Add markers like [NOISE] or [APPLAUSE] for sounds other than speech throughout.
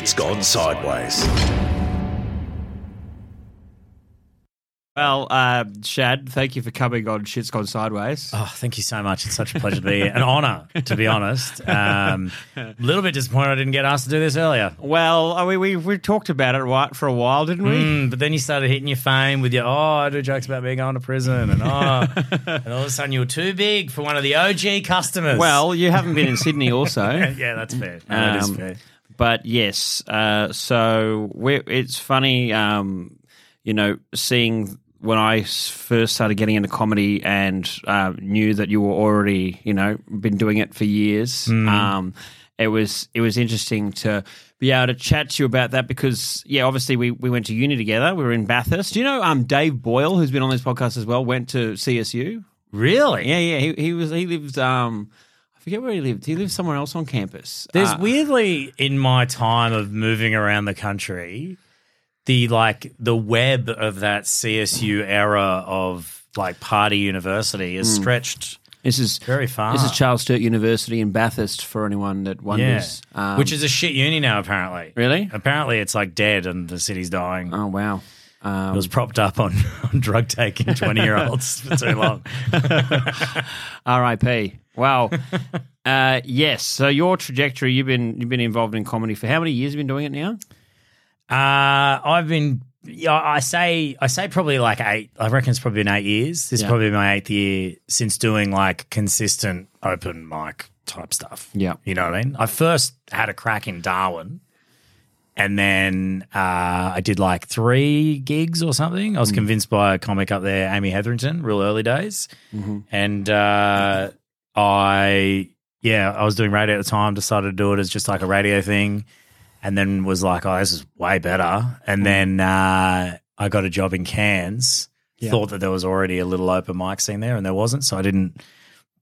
Shit's Gone Sideways. Well, uh, Shad, thank you for coming on Shit's Gone Sideways. Oh, thank you so much. It's such a pleasure to be here. An honour, to be honest. Um, a [LAUGHS] little bit disappointed I didn't get asked to do this earlier. Well, I mean, we we talked about it right for a while, didn't we? Mm, but then you started hitting your fame with your, oh, I do jokes about me going to prison. And, oh, [LAUGHS] and all of a sudden you were too big for one of the OG customers. Well, you haven't been in Sydney, also. [LAUGHS] yeah, that's fair. No, that is Um, fair. But yes, uh, so it's funny, um, you know, seeing when I first started getting into comedy and uh, knew that you were already, you know, been doing it for years. Um, it was it was interesting to be able to chat to you about that because yeah, obviously we, we went to uni together. We were in Bathurst. Do you know um Dave Boyle, who's been on this podcast as well, went to CSU. Really? Yeah, yeah. He, he was he lived um forget where he lived. He lived somewhere else on campus. There's Uh, weirdly in my time of moving around the country, the like the web of that CSU era of like party university is stretched This is very far. This is Charles Sturt University in Bathurst for anyone that yeah, wonders. Um, which is a shit uni now apparently. really. Apparently, it's like dead and the city's dying. Oh wow. Um, it was propped up on, [LAUGHS] on drug taking twenty year olds for too long. [LAUGHS] R.I.P. Wow. [LAUGHS] uh, yes. So your trajectory, you've been you've been involved in comedy for how many years? You've you been doing it now? Uh, I've been. I say I say probably like eight. I reckon it's probably been eight years. This Yeah. is probably my eighth year since doing like consistent open mic type stuff. Yeah. you know what I mean. I first had a crack in Darwin, and then uh, I did like three gigs or something. I was convinced by a comic up there, Amy Hetherington, real early days, and uh, I yeah, I was doing radio at the time. Decided to do it as just like a radio thing and then was like, "Oh, this is way better." And then uh, I got a job in Cairns. Thought that there was already a little open mic scene there, and there wasn't. So I didn't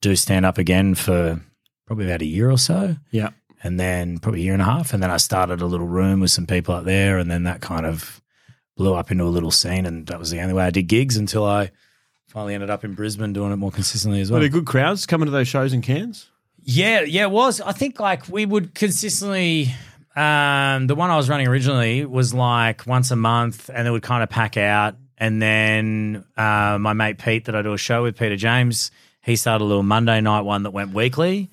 do stand up again for probably about a year or so, Yeah. and then probably a year and a half. And then I started a little room with some people up there, and then that kind of blew up into a little scene. And that was the only way I did gigs until I finally ended up in Brisbane doing it more consistently as well. Were there good crowds coming to those shows in Cairns? Yeah, yeah, it was. I think like we would consistently. Um, the one I was running originally was like once a month, and it would kind of pack out. And then uh, my mate Pete, that I do a show with, Peter James, he started a little Monday night one that went weekly,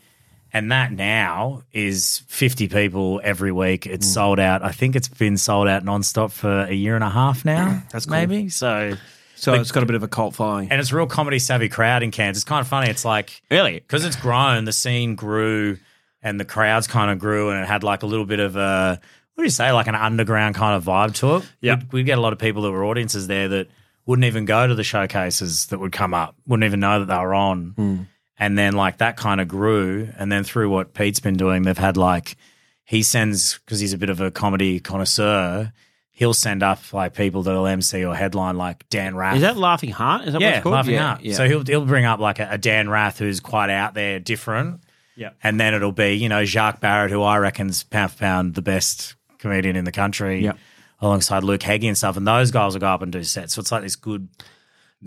and that now is fifty people every week. It's sold out. I think it's been sold out nonstop for a year and a half now. [CLEARS THROAT] That's cool. maybe so. So it's got a bit of a cult following. And it's a real comedy savvy crowd in Cairns. It's kind of funny. It's like Really? because it's grown, the scene grew, and the crowds kind of grew, and it had like a little bit of a what do you say, like an underground kind of vibe to it. Yeah. we'd, we'd get a lot of people that were audiences there that wouldn't even go to the showcases that would come up, wouldn't even know that they were on, hmm. and then like that kind of grew, and then through what Pete's been doing, they've had like he sends because he's a bit of a comedy connoisseur. He'll send up like people that'll MC or headline like Dan Rath. Is that Laughing Heart? Is that what Yeah, it's called? laughing yeah, out. Yeah. So he'll he'll bring up like a, a Dan Rath who's quite out there, different. Yeah. And then it'll be you know Jacques Barrett, who I reckon's pound for pound the best comedian in the country. Yeah. Alongside Luke Heggie and stuff, and those guys will go up and do sets. So it's like this good,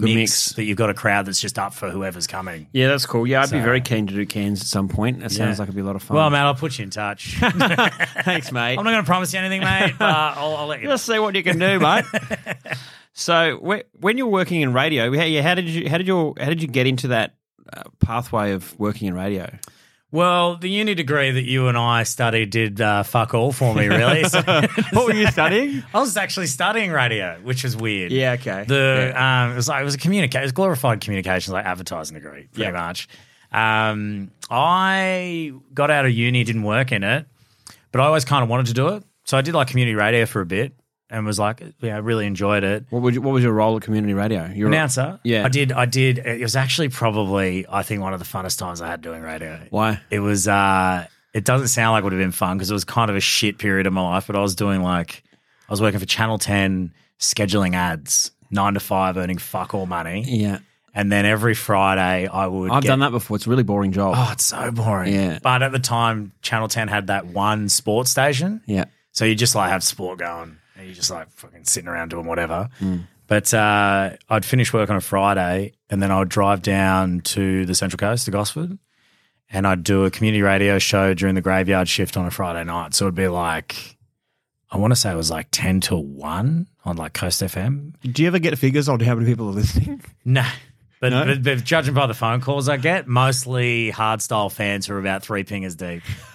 mix, mix. that you've got a crowd that's just up for whoever's coming. yeah, that's cool. Yeah, I'd be very keen to do Cairns at some point. That sounds Yeah. like it'd be a lot of fun. Well, man, I'll put you in touch. [LAUGHS] [LAUGHS] Thanks, mate. I'm not going to promise you anything, mate, but I'll, I'll let you. know. Just see what you can do, mate. [LAUGHS] so, wh- when you're working in radio, how, yeah, how did you how did you how did you get into that uh, pathway of working in radio? Well, the uni degree that you and I studied did uh, fuck all for me, really. [LAUGHS] So- what were you studying? [LAUGHS] I was actually studying radio, which was weird. Yeah, okay. The um, it was like it was a communica- it was glorified communications, like advertising degree, pretty Yeah. much. Um, I got out of uni, didn't work in it, but I always kind of wanted to do it. So I did like community radio for a bit, and was like, yeah, I really enjoyed it. What, would you, what was your role at community radio? You're Announcer, Yeah. I did. I did. It was actually probably I think one of the funnest times I had doing radio. Why? It was. uh It doesn't sound like it would have been fun because it was kind of a shit period of my life. But I was doing like I was working for Channel Ten, scheduling ads, nine to five, earning fuck all money, Yeah, and then every Friday I would. I've get- done that before. It's a really boring job. Oh, it's so boring. Yeah. But at the time, Channel Ten had that one sports station. Yeah, So you just like have sport going and you just like fucking sitting around doing whatever. But uh, I'd finish work on a Friday and then I would drive down to the Central Coast to Gosford and I'd do a community radio show during the graveyard shift on a Friday night. So it'd be like I want to say it was like 10 to 1 on like Coast FM. Do you ever get figures on how many people are listening? No. But, No? but, but judging by the phone calls I get, mostly hardstyle fans who are about three pingers deep. [LAUGHS]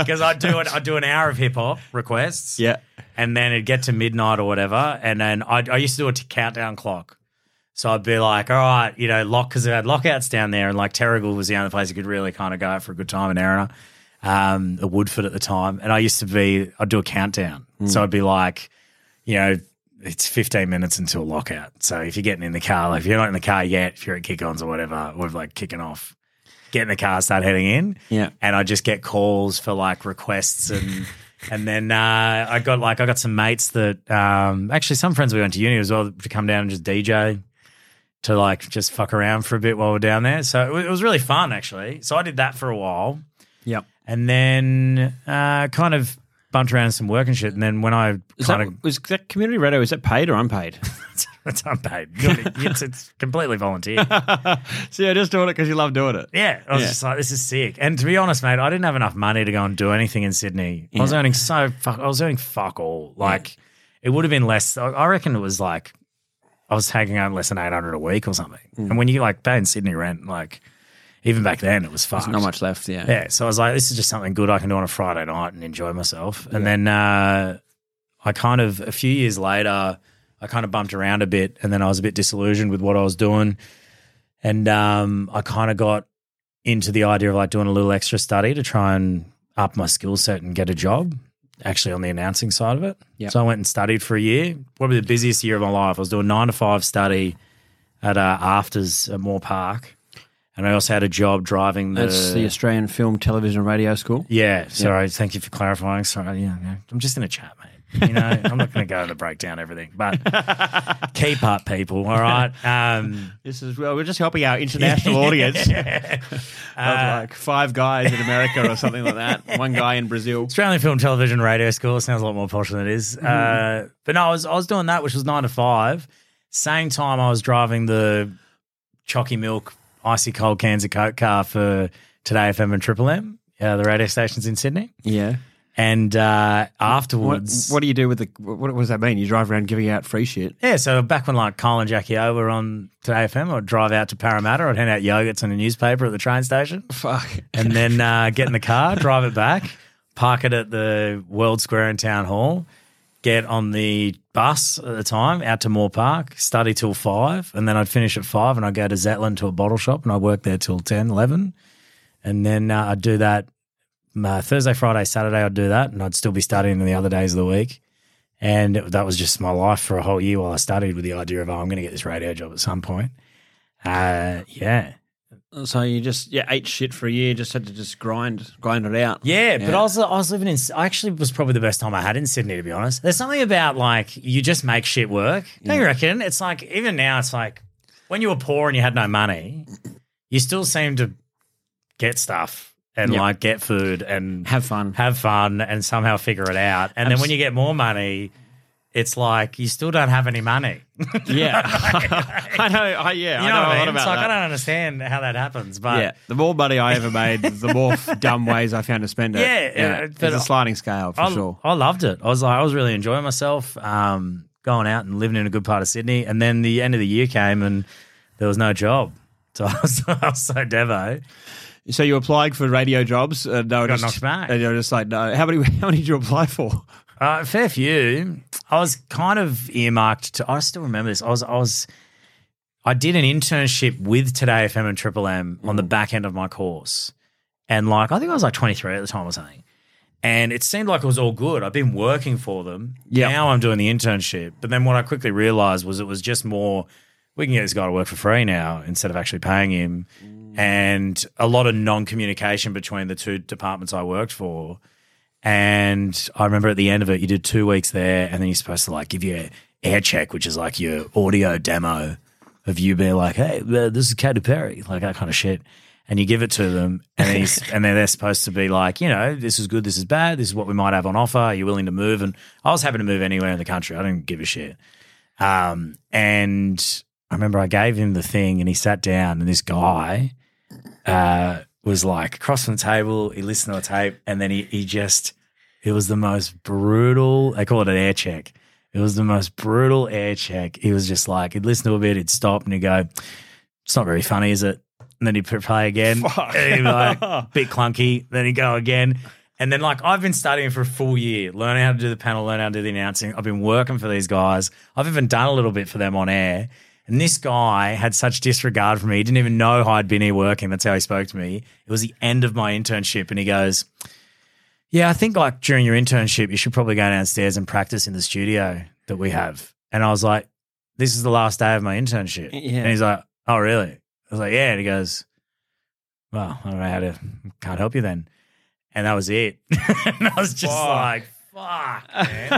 Because I do it, I do an hour of hip hop requests, Yeah. and then it'd get to midnight or whatever, and then I, I used to do a t- countdown clock. So I'd be like, all right, you know, lock because they had lockouts down there, and like Terrigal was the only place you could really kind of go out for a good time in Erina, um, a Woodford at the time, and I used to be, I'd do a countdown, so I'd be like, you know, it's 15 minutes until lockout. So if you're getting in the car, like if you're not in the car yet, if you're at kick-ons or whatever, or like kicking off, get in the car, start heading in, Yeah. and I just get calls for like requests and. [LAUGHS] And then uh, I got like I got some mates that um, actually some friends we went to uni as well to come down and just DJ to like just fuck around for a bit while we're down there. So it was really fun actually. So I did that for a while, Yep. and then uh, kind of bumped around some work and shit. And then when I Is kind that, of was that community radio? Is that paid or unpaid? [LAUGHS] it's unpaid, [LAUGHS] it's, it's completely volunteer. [LAUGHS] so you're just doing it because you love doing it. Yeah, I was Yeah. just like, this is sick. And to be honest, mate, I didn't have enough money to go and do anything in Sydney. I was earning so fuck. I was earning fuck all. Like, it would have been less. I- I reckon it was like I was taking home less than eight hundred a week or something. Mm. And when you like pay in Sydney rent, like even back then, it was fucked. There's not much left. Yeah. Yeah, so I was like, this is just something good I can do on a Friday night and enjoy myself. And then uh, I kind of, a few years later, I kind of bumped around a bit and then I was a bit disillusioned with what I was doing. And um, I kind of got into the idea of like doing a little extra study to try and up my skill set and get a job actually on the announcing side of it. Yep. So I went and studied for a year, probably the busiest year of my life. I was doing nine to five study at uh, AFTRS at Moore Park. And I also had a job driving the. That's the Australian Film, Television, and Radio School. Yeah, sorry. Thank you for clarifying. Sorry, yeah, yeah. I'm just in a chat, mate. You know, [LAUGHS] I'm not going to go into breakdown everything, but keep up, people. All right. Um, This is well, we're just helping our international [LAUGHS] audience [LAUGHS] of like five guys in America or something like that. One guy in Brazil. Australian Film, Television, Radio School sounds a lot more posh than it is. Uh, but no, I was I was doing that, which was nine to five. Same time, I was driving the Chalky Milk icy cold cans of Coke car for Today FM and Triple M, uh, the radio stations in Sydney. Yeah. And uh, What, afterwards, what do you do with the? What, what does that mean? You drive around giving out free shit. Yeah, so back when like Kyle and Jackie O were on Today FM, I'd drive out to Parramatta, I'd hand out yogurts and a newspaper at the train station, Fuck. and then uh, get in the car, drive it back, park it at the World Square in Town Hall, get on the bus at the time out to Moore Park, study till five, and then I'd finish at five and I'd go to Zetland to a bottle shop and I'd work there till 10, 11. And then uh, I'd do that uh, Thursday, Friday, Saturday, I'd do that, and I'd still be studying on the other days of the week. And it- that was just my life for a whole year while I studied with the idea of, oh, I'm going to get this radio job at some point. Uh, yeah. So you just yeah ate shit for a year. Just had to just grind grind it out. Yeah, but I was I was living in. I actually was probably the best time I had in Sydney, to be honest. There's something about like you just make shit work. Don't you reckon? It's like even now, it's like when you were poor and you had no money, you still seem to get stuff and Yep. like get food and Have fun. have fun and somehow figure it out. And then when you get more money, it's like you still don't have any money. Yeah, [LAUGHS] [LAUGHS] I know. I, yeah, You I know, know what a I lot about It's like that. I don't understand how that happens, but yeah, the more money I ever made, [LAUGHS] the more dumb ways I found to spend it. Yeah, uh, but it's a sliding scale for I, sure. I loved it. I was like, I was really enjoying myself, um, going out and living in a good part of Sydney. And then the end of the year came and there was no job. So I was, I was so devo. So you applied for radio jobs? Uh, no, Got just, knocked back. And you're just like, no. How many? How many did you apply for? Uh, fair few. I was kind of earmarked to. I still remember this. I was. I was. I did an internship with Today FM and Triple M on the back end of my course, and like I think I was like 23 at the time or something. And it seemed like it was all good. I've been working for them. Yep. Now I'm doing the internship. But then what I quickly realized was it was just more. We can get this guy to work for free now instead of actually paying him, and a lot of non-communication between the two departments I worked for. And I remember at the end of it, you did two weeks there, and then you're supposed to like give you a air check, which is like your audio demo of you being like, "Hey, this is Katy Perry," like that kind of shit. And you give it to them, and he's, and then they're supposed to be like, you know, this is good, this is bad, this is what we might have on offer. Are you willing to move? And I was happy to move anywhere in the country. I didn't give a shit. Um, and I remember I gave him the thing, and he sat down, and this guy uh, was like across from the table. He listened to a tape, and then he he just It was the most brutal. They call it an air check. It was the most brutal air check. He was just like, he'd listen to a bit, he'd stop and he'd go, It's not very funny, is it? And then he'd play again. Fuck. And he'd be like, [LAUGHS] bit clunky. Then he'd go again. And then, like, I've been studying for a full year, learning how to do the panel, learning how to do the announcing. I've been working for these guys. I've even done a little bit for them on air. And this guy had such disregard for me. He didn't even know I'd been here working. That's how he spoke to me. It was the end of my internship. And he goes, Yeah, I think like during your internship, you should probably go downstairs and practice in the studio that we have. And I was like, This is the last day of my internship. Yeah. And he's like, Oh, really? I was like, Yeah. And he goes, Well, I don't know how to, can't help you then. And that was it. [LAUGHS] and I was just Fuck. like, Fuck, man.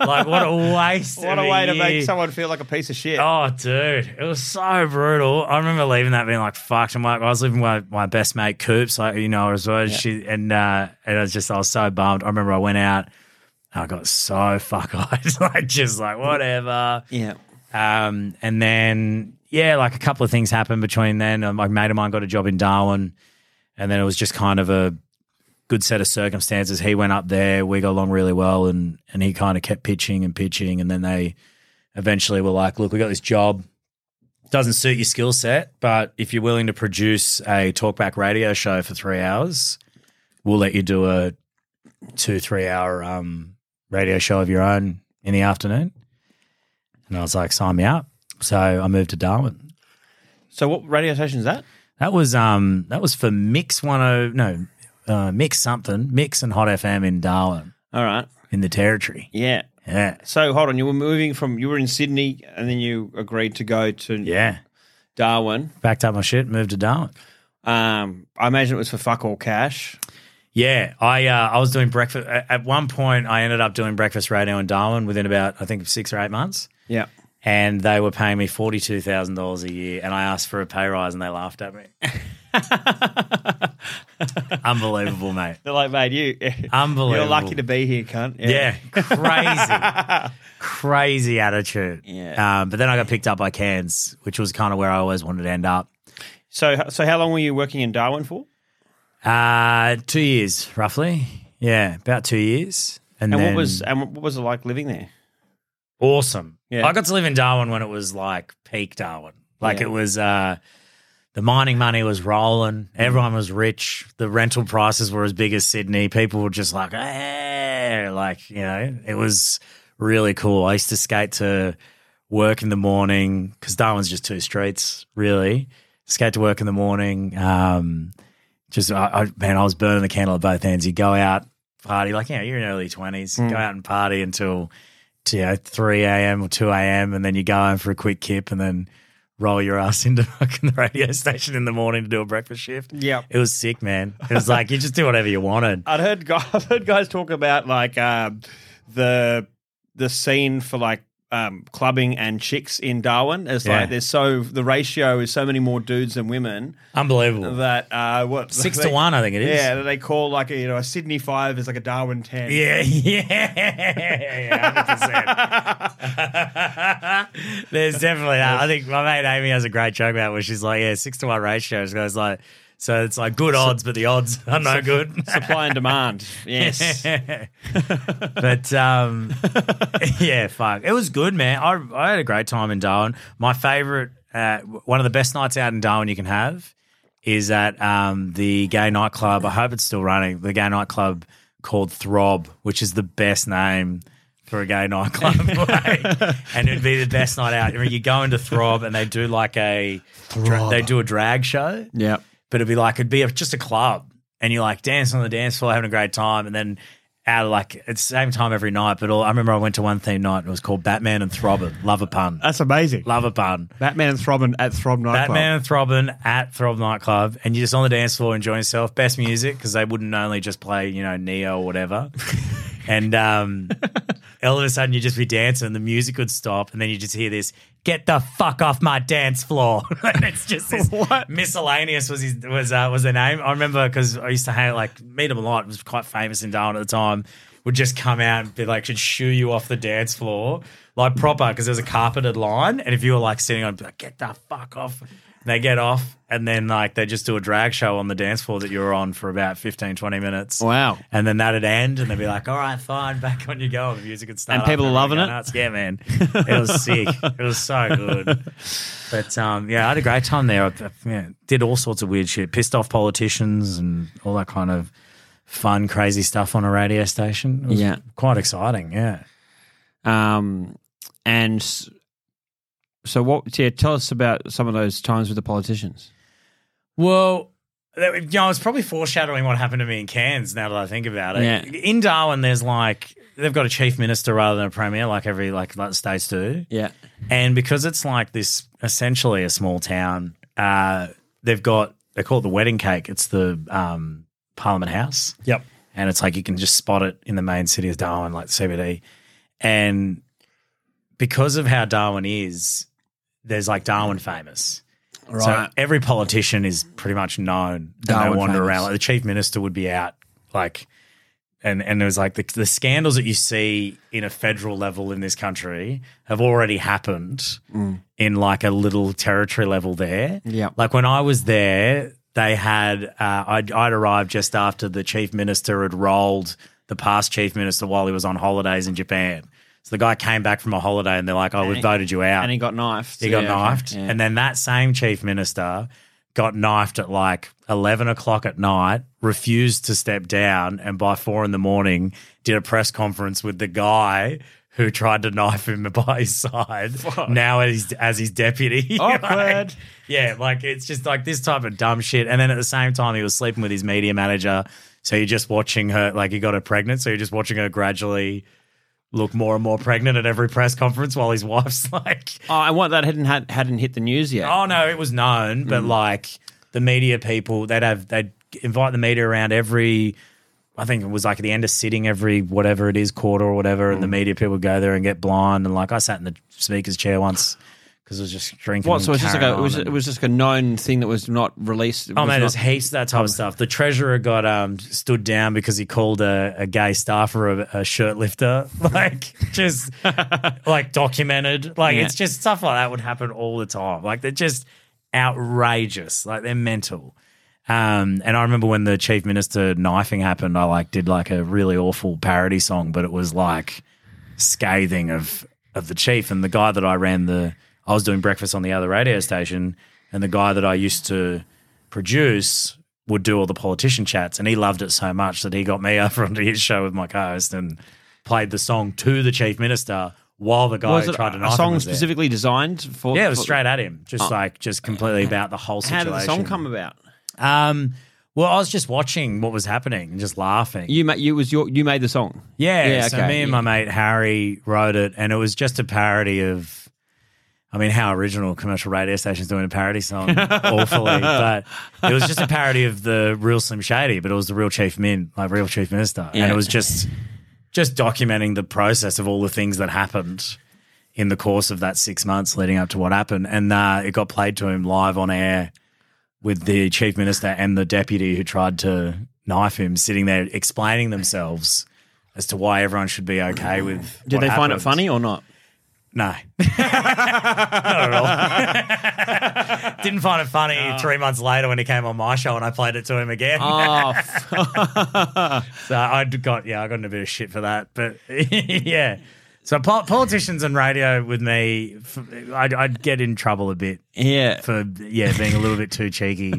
like, what a waste. [LAUGHS] What a way to year. make someone feel like a piece of shit. Oh, dude, it was so brutal. I remember leaving that being like, "Fucked." I'm like, I was living with my, my best mate Coops, like you know, as well. She and uh, and I was just, I was so bummed. I remember I went out, I got so [LAUGHS] fuck eyed, like just like whatever. Yeah. Um, and then yeah, like a couple of things happened between then. Um, My mate of mine got a job in Darwin, and then it was just kind of a good set of circumstances. He went up there, we got along really well, and and he kind of kept pitching and pitching, and then they eventually were like, "Look, we got this job." Doesn't suit your skill set, but if you're willing to produce a talkback radio show for three hours, we'll let you do a two, three hour um, radio show of your own in the afternoon. And I was like, sign me up. So I moved to Darwin. So what radio station is that? That was um that was for Mix One O no uh, Mix something Mix and Hot FM in Darwin All right. in the territory. Yeah. Yeah, So hold on, you were moving from you were in Sydney and then you agreed to go to yeah. Darwin. Backed up my shit, moved to Darwin. Um, I imagine it was for fuck all cash. Yeah, I uh, I was doing breakfast at at one point. I ended up doing breakfast radio in Darwin within about I think six or eight months, Yeah. and they were paying me forty two thousand dollars a year. And I asked for a pay rise, and they laughed at me. [LAUGHS] [LAUGHS] Unbelievable, mate. They're like, mate, you Unbelievable. You're lucky to be here, cunt. Yeah, crazy, [LAUGHS] crazy attitude. Yeah. Um, but then I got picked up by Cairns, which was kind of where I always wanted to end up. So so how long were you working in Darwin for? Uh, two years, roughly. Yeah, about two years. And, And then, what was and what was it like living there? awesome. Yeah. I got to live in Darwin when it was like peak Darwin. Like Yeah. it was, uh, the mining money was rolling. Everyone was rich. The rental prices were as big as Sydney. People were just like, hey, like, you know, it was really cool. I used to skate to work in the morning because Darwin's just two streets, really. Skate to work in the morning. Um, just, I, I, man, I was burning the candle at both ends. You go out, party, like, you know, you're in early 20s, go out and party until, you know, 3 a.m. or 2 a.m. And then you go home for a quick kip and then roll your ass into [LAUGHS] fucking the radio station in the morning to do a breakfast shift. Yeah. It was sick, man. It was like, you just do whatever you wanted. [LAUGHS] I'd heard guys, [LAUGHS] I've heard guys talk about like um, the the scene for like um, clubbing and chicks in Darwin. It's Yeah. like there's so the ratio is so many more dudes than women Unbelievable. that uh, what Six they- to one, I think it is. Yeah, that they call like a, you know a Sydney five is like a Darwin ten. Yeah, yeah, yeah, There's definitely that. I think my mate Amy has a great joke about it where she's like, yeah, six to one ratio. She goes like, so it's like good odds, but the odds are no good. Supply and demand. [LAUGHS] Yes. [LAUGHS] but um, [LAUGHS] yeah, fuck, it was good, man. I I had a great time in Darwin. My favorite, uh, one of the best nights out in Darwin you can have is at um, the gay nightclub. I hope it's still running. The gay nightclub called Throb, which is the best name for a gay nightclub. Like, and it'd be the best night out. I mean, you go into Throb and they do like a dra- they do a drag show yeah. But it'd be like it'd be a, just a club, and you're like dancing on the dance floor, having a great time, and then out of like at the same time every night. But all, I remember I went to one theme night. and It was called Batman and Throbbing. Love a pun. That's amazing. Love a pun. Batman and Throbbing at Throb Nightclub. Batman and Throbbing at Throb nightclub, and you're just on the dance floor enjoying yourself. Best music because they wouldn't only just play you know Neo or whatever, [LAUGHS] and um, [LAUGHS] all of a sudden you'd just be dancing, and the music would stop, and then you just hear this. Get the fuck off my dance floor! [LAUGHS] and it's just this What? miscellaneous was his was uh, was the name. I remember because I used to hang like meet him a lot. It was quite famous in Darwin at the time. would just come out and be like, should shoo you off the dance floor, like proper, because there's a carpeted line. And if you were like sitting on, be like, get the fuck off. And they get off, and then like they just do a drag show on the dance floor that you were on for about 15, 20 minutes. Wow. And then that'd end, and they'd be like, all right, fine, [LAUGHS] back on you go. The music would start. And people are loving it? nuts. Yeah, man. It was sick. It was so good. But um, yeah, I had a great time there. I, yeah, did all sorts of weird shit, pissed off politicians and all that kind of fun, crazy stuff on a radio station. It was Yeah. quite exciting. Yeah. Um, and so what? Yeah, tell us about some of those times with the politicians. Well, that- you know, it's probably foreshadowing what happened to me in Cairns. Now that I think about it, Yeah. in Darwin, there's like they've got a chief minister rather than a premier, like every like, like states do. Yeah. And because it's like this essentially a small town, uh, they've got they call it the wedding cake. It's the um, Parliament House. Yep. And it's like you can just spot it in the main city of Darwin, like CBD. And because of how Darwin is, there's like Darwin famous. So every politician is pretty much known. And they wander famous. around. Like the chief minister would be out, like, and and it was like the, the scandals that you see in a federal level in this country have already happened in like a little territory level there. Yeah. Like when I was there, they had uh, I'd, I'd arrived just after the chief minister had rolled the past chief minister while he was on holidays in Japan. So the guy came back from a holiday and they're like, "Oh, we he- voted you out." And he got knifed. He got Yeah, okay. knifed. Yeah. And then that same chief minister got knifed at like 11 o'clock at night, refused to step down, and by four in the morning did a press conference with the guy who tried to knife him [LAUGHS] by his side now as his, as his deputy. [LAUGHS] Like, Awkward. yeah, like it's just like this type of dumb shit. And then at the same time, he was sleeping with his media manager. So you're just watching her, like he got her pregnant. So you're just watching her gradually look more and more pregnant at every press conference while his wife's [LAUGHS] like, oh, I want that hadn't had, hadn't hit the news yet. Oh no, it was known, but Mm. like the media people, they'd have they'd invite the media around every. I think it was like at the end of sitting every whatever it is quarter or whatever, Mm. and the media people would go there and get blind. And like I sat in the speaker's chair once because I was just drinking. What? and So it's just like a, it was on and- it was just a known thing that was not released. It Oh was man, not- there's heaps of that type of stuff. The treasurer got um stood down because he called a, a gay staffer a, a shirt lifter. [LAUGHS] Like just [LAUGHS] like documented. Like Yeah. it's just stuff like that would happen all the time. Like they're just outrageous. Like they're mental. Um, and I remember when the chief minister knifing happened, I like did like a really awful parody song, but it was like scathing of of the chief and the guy that I ran the I was doing breakfast on the other radio station and the guy that I used to produce would do all the politician chats and he loved it so much that he got me [LAUGHS] over onto his show with my co-host and played the song to the chief minister while the guy was it tried to a him song specifically designed for? Yeah, it was straight at him, just like just completely about the whole situation How did the song come about? Um, well, I was just watching what was happening and just laughing. You made you was your you made the song. Yeah, Yeah, so okay, me and yeah. my mate Harry wrote it, and it was just a parody of. I mean, how original commercial radio stations doing a parody song. Awfully, [LAUGHS] but it was just a parody of the real Slim Shady, but it was the real Chief Min, like real Chief Minister, and it was just just documenting the process of all the things that happened in the course of that six months leading up to what happened, and uh, it got played to him live on air with the chief minister and the deputy who tried to knife him sitting there explaining themselves as to why everyone should be okay with. Did they find it funny or not? No, [LAUGHS] not at all. [LAUGHS] Didn't find it funny three months later when he came on my show and I played it to him again. Oh, [LAUGHS] So I got yeah, I got in a bit of shit for that, but yeah. So po- politicians and radio with me, f- I'd, I'd get in trouble a bit yeah. for yeah being a little bit too cheeky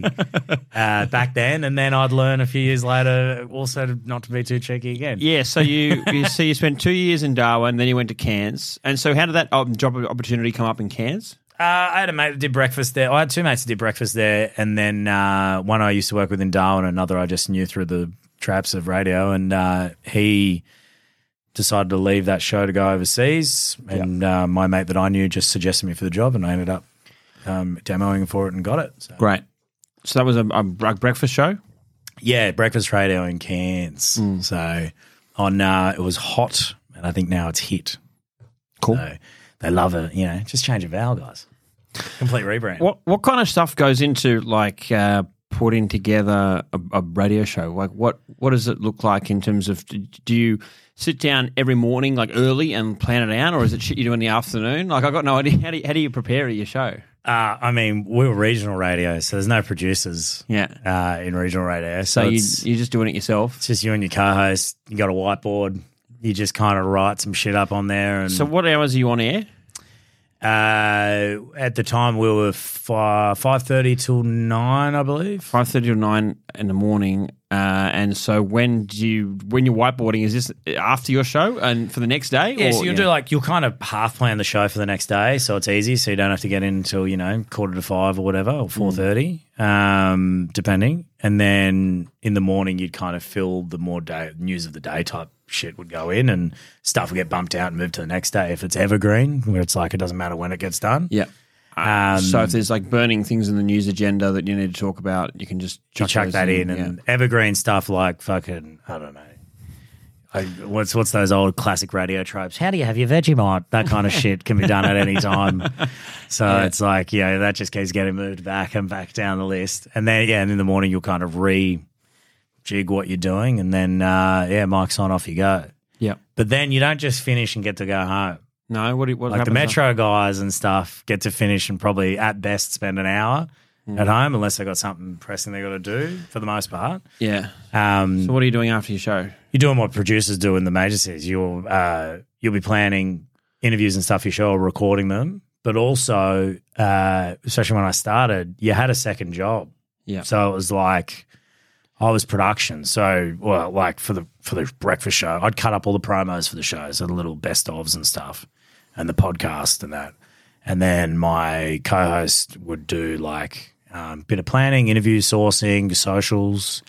uh, back then, and then I'd learn a few years later also to, not to be too cheeky again. Yeah, so you, [LAUGHS] you so you spent two years in Darwin, then you went to Cairns, and so how did that job opportunity come up in Cairns? Uh, I had a mate that did breakfast there. I had two mates that did breakfast there, and then uh, one I used to work with in Darwin, another I just knew through the traps of radio, and uh, he decided to leave that show to go overseas. And uh, my mate that I knew just suggested me for the job, and I ended up um, demoing for it and got it. So. Great. So that was a, a breakfast show. Yeah, breakfast radio in Cairns. So on uh, it was hot, and I think now it's hit. Cool. So they love it. You know, just change a vowel, guys. Complete rebrand. What what kind of stuff goes into like uh, putting together a, a radio show? Like, what what does it look like in terms of? Do you sit down every morning, like early, and plan it out, or is it shit you do in the afternoon? Like, I got no idea. [LAUGHS] How do you, how do you prepare your show? Uh, I mean, we're regional radio, so there's no producers. Yeah. Uh, in regional radio, So so, you, you're just doing it yourself. it's just you and your co-host. You got a whiteboard. You just kind of write some shit up on there, and So what hours are you on air? uh, at the time we were five thirty till nine, I believe. Five thirty or nine in the morning. Uh, and so when do you when you're whiteboarding? Is this after your show and for the next day? Yeah, or, so you'll do like you'll kind of half plan the show for the next day, so it's easy. So you don't have to get in until you know quarter to five or whatever, or four thirty, um, depending. And then in the morning, you'd kind of fill the more day news of the day type shit would go in, and stuff would get bumped out and moved to the next day if it's evergreen, where it's like it doesn't matter when it gets done. Yeah. Um, so if there's like burning things in the news agenda that you need to talk about, you can just chuck, chuck that in, yeah. and evergreen stuff like fucking I don't know. I, what's what's those old classic radio tropes? How do you have your Vegemite? That kind of shit can be done at any time. [LAUGHS] So it's like yeah, that just keeps getting moved back and back down the list, and then yeah, and in the morning you'll kind of re jig what you're doing, and then uh, yeah, mic's on, off you go. yeah. But then you don't just finish and get to go home. No, what do you, what Like the happens Metro guys and stuff get to finish and probably at best spend an hour Hmm. at home, unless they got something pressing they got to do for the most part. Yeah. Um, So what are you doing after your show? you're doing what producers do in the major cities. You'll uh, you'll be planning interviews and stuff. You show or recording them, but also, uh, especially when I started, you had a second job. Yeah. So it was like I was production. So well, like for the for the breakfast show, I'd cut up all the promos for the shows, so the little best ofs and stuff, and the podcast and that. And then my co-host would do like um, bit of planning, interview sourcing, socials,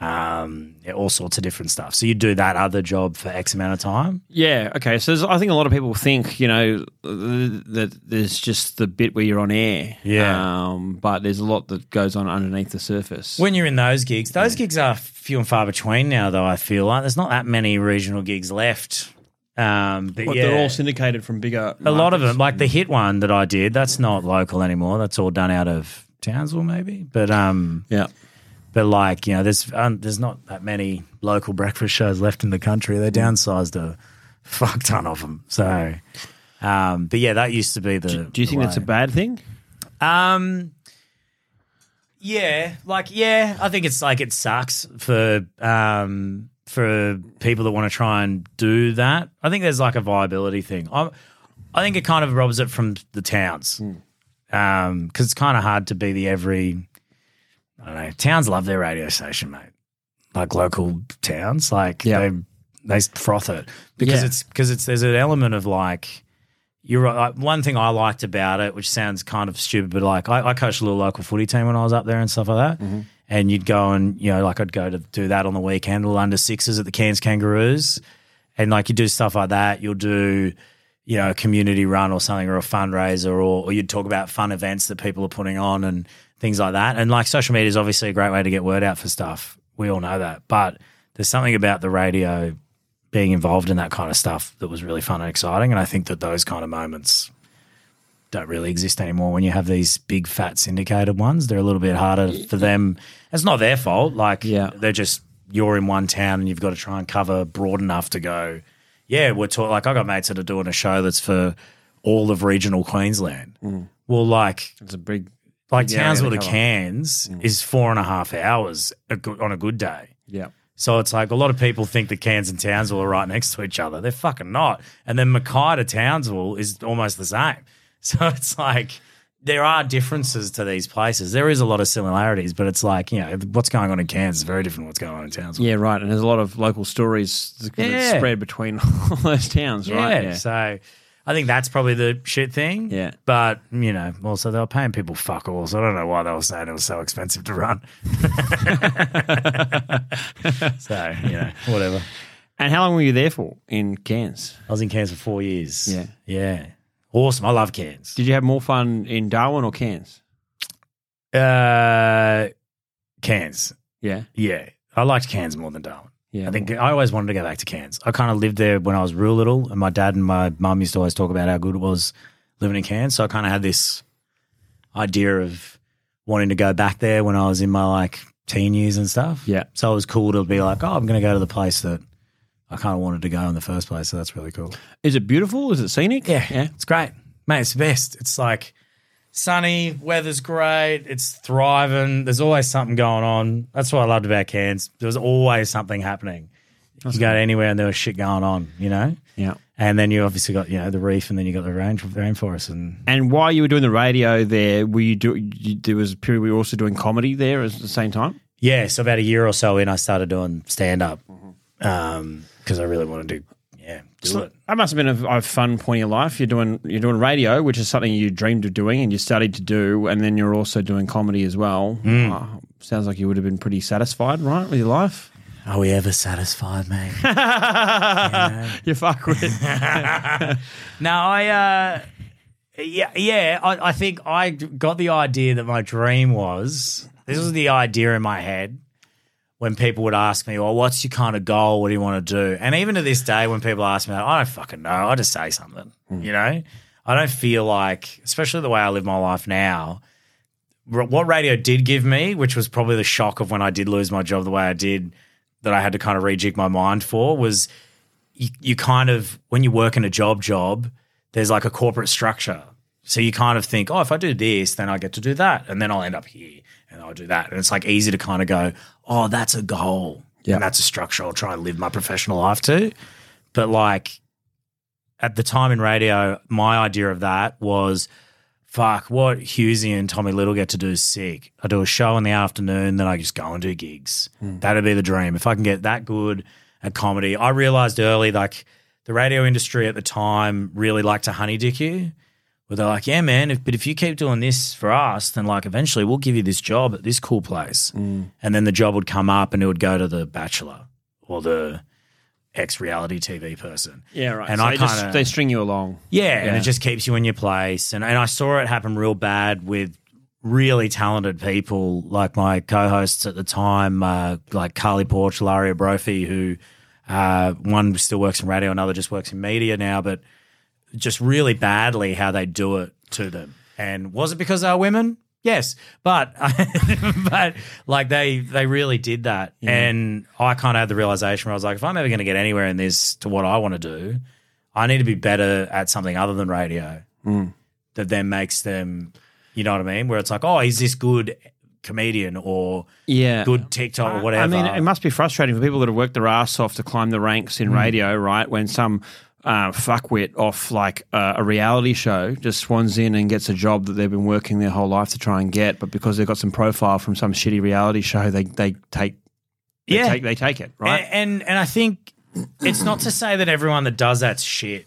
um, yeah, all sorts of different stuff. So you do that other job for X amount of time. Yeah. Okay. So there's, I think a lot of people think, you know, that there's just the bit where you're on air. Yeah. Um, but there's a lot that goes on underneath the surface. When you're in those gigs, those gigs are few and far between now. Though I feel like there's not that many regional gigs left. Um, but But yeah, they're all syndicated from bigger. a lot of them, like the hit one that I did, that's not local anymore. That's all done out of Townsville, maybe. But um, Yeah. but like you know, there's um, there's not that many local breakfast shows left in the country. They downsized a fuck ton of them. So, um, but yeah, that used to be the. Do you think the that's a way. bad thing? Um, yeah, like yeah, I think it's like it sucks for um for people that want to try and do that. I think there's like a viability thing. I I think it kind of robs it from the towns. Um, because it's kind of hard to be the every. I don't know. Towns love their radio station, mate. Like local towns, like Yeah. they they froth it because Yeah. it's because it's there's an element of like you're right. One thing I liked about it, which sounds kind of stupid, but like I, I coached a little local footy team when I was up there and stuff like that. And you'd go and you know, like I'd go to do that on the weekend, little under sixes at the Cairns Kangaroos, and like you do stuff like that. You'll do, you know, a community run or something, or a fundraiser, or, or you'd talk about fun events that people are putting on and things like that. And like social media is obviously a great way to get word out for stuff. We all know that, but there's something about the radio being involved in that kind of stuff that was really fun and exciting. And I think that those kind of moments don't really exist anymore when you have these big fat syndicated ones. They're a little bit harder for them. It's not their fault. Like Yeah. they're just you're in one town and you've got to try and cover broad enough to go, yeah, we're talking like I got mates that are doing a show that's for all of regional Queensland. Hmm. Well, like It's a big. like area Townsville to. Cairns hmm. is four and a half hours a good, on a good day. Yeah. So it's like a lot of people think that Cairns and Townsville are right next to each other. They're fucking not. And then Mackay to Townsville is almost the same. [LAUGHS] So it's like there are differences to these places. There is a lot of similarities, but it's like, you know, what's going on in Cairns is very different than what's going on in Townsville. Yeah, right. And there's a lot of local stories that Yeah. spread between [LAUGHS] all those towns, right? Yeah. So I think that's probably the shit thing. Yeah. But, you know, also they were paying people fuck all. So I don't know why they were saying it was so expensive to run. [LAUGHS] so, you know, whatever. And how long were you there for in Cairns? I was in Cairns for four years. Yeah. Yeah. Awesome. I love Cairns. Did you have more fun in Darwin or Cairns? Uh, Cairns. Yeah. Yeah. I liked Cairns more than Darwin. Yeah. I think I always wanted to go back to Cairns. I kind of lived there when I was real little, and my dad and my mum used to always talk about how good it was living in Cairns. So I kind of had this idea of wanting to go back there when I was in my like teen years and stuff. Yeah. So it was cool to be like, oh, I'm going to go to the place that I kind of wanted to go in the first place. So that's really cool. Is it beautiful? Is it scenic? Yeah, yeah, it's great, mate. It's the best. It's like sunny, weather's great, it's thriving. There's always something going on. That's what I loved about Cairns. There was always something happening. you go to anywhere and there was shit going on, you know. Yeah. And then you obviously got you know the reef, and then you got the range rainforest, and And while you were doing the radio there, were you do? You, there was a period we were also doing comedy there at the same time. yeah. So about a year or so in, I started doing stand up mm-hmm. um, because I really wanted to, yeah, do it. That must have been a, a fun point in your life. You're doing you're doing radio, which is something you dreamed of doing and you studied to do, and then you're also doing comedy as well. Uh, sounds like you would have been pretty satisfied, right, with your life. Are we ever satisfied, mate? [LAUGHS] You fuck with. [LAUGHS] No, I, uh, yeah, yeah. I, I think I got the idea that my dream was this was the idea in my head when people would ask me, "Well, what's your kind of goal? What do you want to do?" And even to this day, when people ask me, that, I don't fucking know. I just say something. Hmm. You know, I don't feel like, especially the way I live my life now. What radio did give me, which was probably the shock of when I did lose my job the way I did, that I had to kind of rejig my mind for, was you, you kind of when you work in a job job, there's like a corporate structure. So you kind of think, oh, if I do this, then I get to do that, and then I'll end up here, and I'll do that, and it's like easy to kind of go, oh, that's a goal, Yeah. and that's a structure I'll try and live my professional life to. But like at the time in radio, my idea of that was, fuck, what Hughesy and Tommy Little get to do is sick. I do a show in the afternoon, then I just go and do gigs. Hmm. That'd be the dream. If I can get that good at comedy, I realized early, like the radio industry at the time really liked to honey dick you. Where they're like, yeah, man, if, but if you keep doing this for us, then like eventually we'll give you this job at this cool place. And then the job would come up and it would go to the bachelor or the ex reality TV person. Yeah, right. And so I they kinda- they string you along. Yeah, and it just keeps you in your place. And and I saw it happen real bad with really talented people like my co-hosts at the time, uh, like Carly Porch, Laria Brophy, who uh, one still works in radio, another just works in media now, but just really badly how they do it to them. And was it because they are women? Yes, but [LAUGHS] but like they they really did that, and I kind of had the realization where I was like, if I'm ever going to get anywhere in this to what I want to do, I need to be better at something other than radio that then makes them, you know what I mean? Where it's like, oh, is this good comedian or Yeah. good TikTok or whatever? I mean, it must be frustrating for people that have worked their ass off to climb the ranks Mm. in radio, right? When some uh, fuckwit off like uh, a reality show just swans in and gets a job that they've been working their whole life to try and get, but because they've got some profile from some shitty reality show, they they take they Yeah. take, they take it, right? And, and and I think it's not to say that everyone that does that's shit.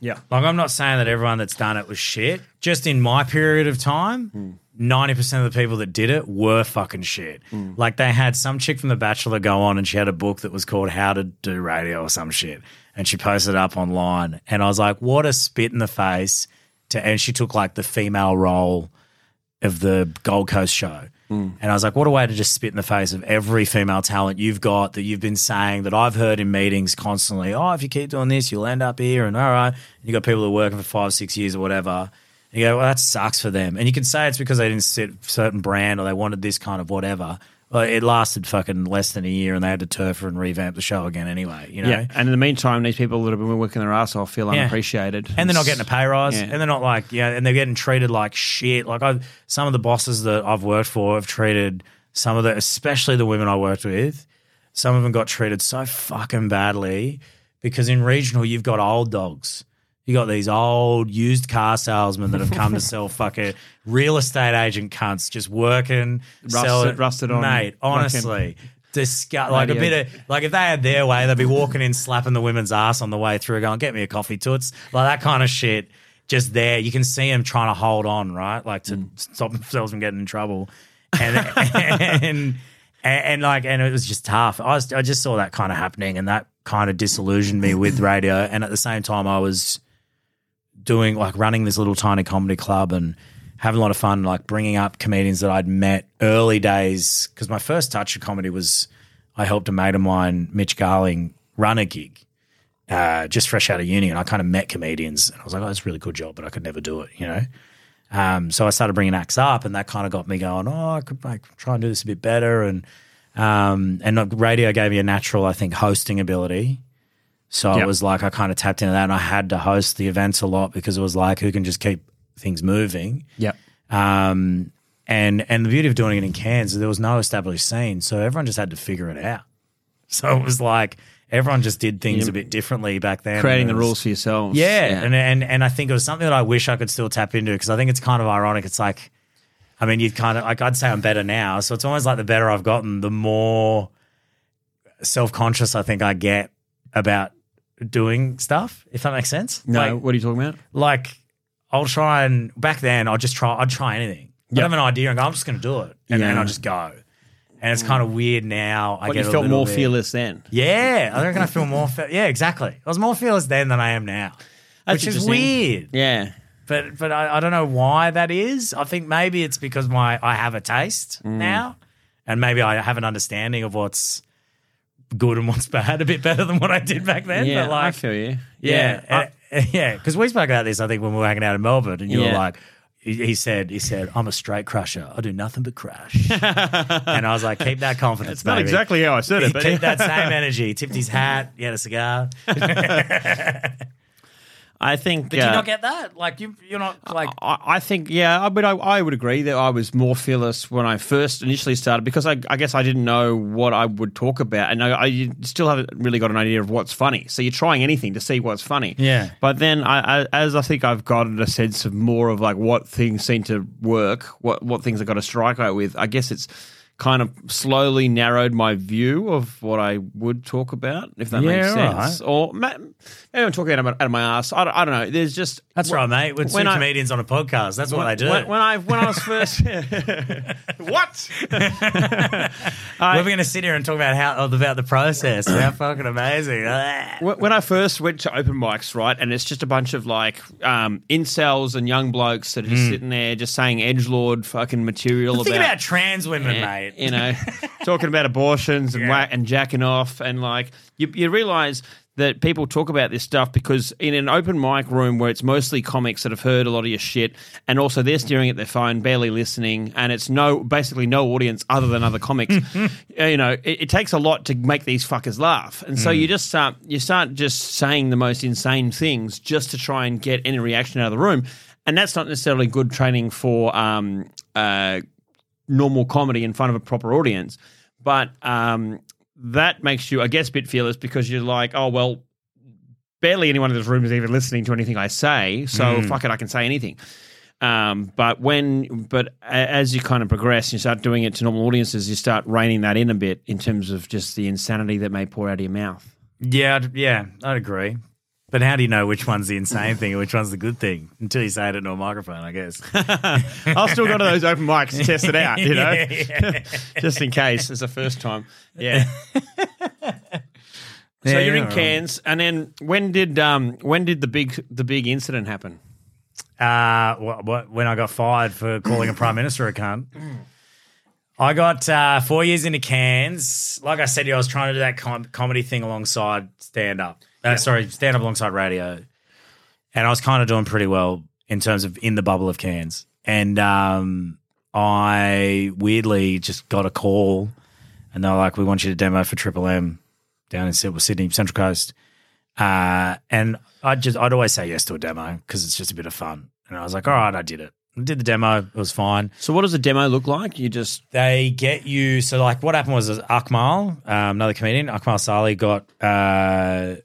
yeah, Like I'm not saying that everyone that's done it was shit. Just in my period of time, ninety percent of the people that did it were fucking shit. Like they had some chick from The Bachelor go on and she had a book that was called How to Do Radio or some shit, and she posted it up online. And I was like, what a spit in the face! To and she took like the female role of the Gold Coast show. Hmm. And I was like, what a way to just spit in the face of every female talent you've got that you've been saying that I've heard in meetings constantly. Oh, if you keep doing this, you'll end up here. And all right. And you got people that are working for five, six years or whatever. And you go, well, that sucks for them. And you can say it's because they didn't sit certain brand or they wanted this kind of whatever. It lasted fucking less than a year and they had to turf her and revamp the show again anyway, you know? yeah. And in the meantime, these people that have been working their ass off feel Yeah. unappreciated, and they're not getting a pay rise, Yeah. and they're not like yeah, and they're getting treated like shit. Like I, some of the bosses that I've worked for have treated some of the, especially the women I worked with, some of them got treated so fucking badly because in regional you've got old dogs. You got these old used car salesmen that have come to sell fucking real estate agent cunts just working, Rusted- selling, rusted on mate. Honestly, disgust. Like a bit of like if they had their way, they'd be walking in, slapping the women's ass on the way through, going, "Get me a coffee, toots," like that kind of shit. Just there, you can see them trying to hold on, right? Like to mm. stop themselves from getting in trouble, and [LAUGHS] and, and and like, and it was just tough. I was, I just saw that kind of happening, and that kind of disillusioned me with radio. And at the same time, I was doing like running this little tiny comedy club and having a lot of fun, like bringing up comedians that I'd met early days. Because my first touch of comedy was I helped a mate of mine, Mitch Garling, run a gig uh, just fresh out of uni. And I kind of met comedians and I was like, oh, that's a really good job, but I could never do it, you know? Um, so I started bringing acts up, and that kind of got me going. Oh, I could like, try and do this a bit better, and um, and radio gave me a natural, I think, hosting ability. So Yep. it was like I kind of tapped into that, and I had to host the events a lot because it was like who can just keep things moving. Yep. Um, and and the beauty of doing it in Cairns, there was no established scene, so everyone just had to figure it out. [LAUGHS] So it was like everyone just did things a bit differently back then. Creating the rules for yourselves. Yeah, and and and I think it was something that I wish I could still tap into because I think it's kind of ironic. It's like, I mean, you'd kind of like I'd say I'm better now, so it's almost like the better I've gotten, the more self conscious I think I get about doing stuff. If that makes sense. no, Like, what are you talking about? like I'll try and back then I'll just try I'd try anything. Yeah. I have an idea and go, I'm just gonna do it. And then I'll just go. And it's kind of weird now. I But get you felt more bit- fearless then. Yeah. I reckon I feel more fe- yeah, exactly. I was more fearless then than I am now. That's which is weird. Yeah. But but I, I don't know why that is. I think maybe it's because my I have a taste Mm. now. And maybe I have an understanding of what's good and what's bad a bit better than what I did back then. Yeah, but like I feel you. yeah, I- and- yeah. Because we spoke about this, I think, when we were hanging out in Melbourne, and you were like, he, he said, he said, I'm a straight crusher. I do nothing but crash. [LAUGHS] and I was like, keep that confidence. It's not baby. exactly how I said it, but keep that same [LAUGHS] energy. Tipped his hat. He had a cigar. [LAUGHS] I think. Did you uh, not get that? Like you, you're not like. I, I think, yeah, but I, I would agree that I was more fearless when I first initially started because I, I guess I didn't know what I would talk about, and I, I still haven't really got an idea of what's funny. So you're trying anything to see what's funny. Yeah. But then, I, I, as I think I've gotten a sense of more of like what things seem to work, what what things I got to strike out with. I guess it's kind of slowly narrowed my view of what I would talk about, if that Yeah, makes sense. right. Or ma- maybe I'm talking out of my, out of my ass. I don't, I don't know. There's just That's right, mate. We're two when I- comedians on a podcast. That's what I do. when, when I when I was [LAUGHS] first, [LAUGHS] what? [LAUGHS] We're going to sit here and talk about how about the process. How [COUGHS] fucking amazing! Ah. When when I first went to open mics, right, and it's just a bunch of like um, incels and young blokes that are just hmm. sitting there just saying edge lord fucking material Think about, about trans women, Yeah, mate. You know, [LAUGHS] talking about abortions and Yeah. whack and jacking off, and like you, you realize that people talk about this stuff because in an open mic room where it's mostly comics that have heard a lot of your shit, and also they're staring at their phone, barely listening, and it's no basically no audience other than other comics. [LAUGHS] you know, it, it takes a lot to make these fuckers laugh, and so you just start you start just saying the most insane things just to try and get any reaction out of the room. And that's not necessarily good training for um, uh, normal comedy in front of a proper audience. But um, that makes you, I guess, a bit fearless because you're like, oh, well, barely anyone in this room is even listening to anything I say. So fuck it, I can say anything. Um, but when, but as you kind of progress, and you start doing it to normal audiences, you start reining that in a bit in terms of just the insanity that may pour out of your mouth. Yeah, I'd- yeah, I'd agree. But how do you know which one's the insane thing and which one's the good thing until you say it into a microphone? I guess. [LAUGHS] I'll still go to those open mics to test it out, you know, [LAUGHS] [LAUGHS] just in case it's the first time. Yeah. So you're in. Cairns, and then when did um when did the big the big incident happen? Uh, when I got fired for calling a prime minister a cunt. I got uh, four years into Cairns. Like I said, to you, I was trying to do that com- comedy thing alongside stand up. Uh, Sorry, stand up alongside radio. And I was kind of doing pretty well in terms of in the bubble of Cairns, And um, I weirdly just got a call and they were like, we want you to demo for Triple M down in Syd- Sydney, Central Coast. Uh, and I just I'd always say yes to a demo because it's just a bit of fun. And I was like, all right, I did it. I did the demo. It was fine. So what does a demo look like? You just They get you. So like, what happened was is Akmal, um, another comedian, Akmal Saleh got. Uh,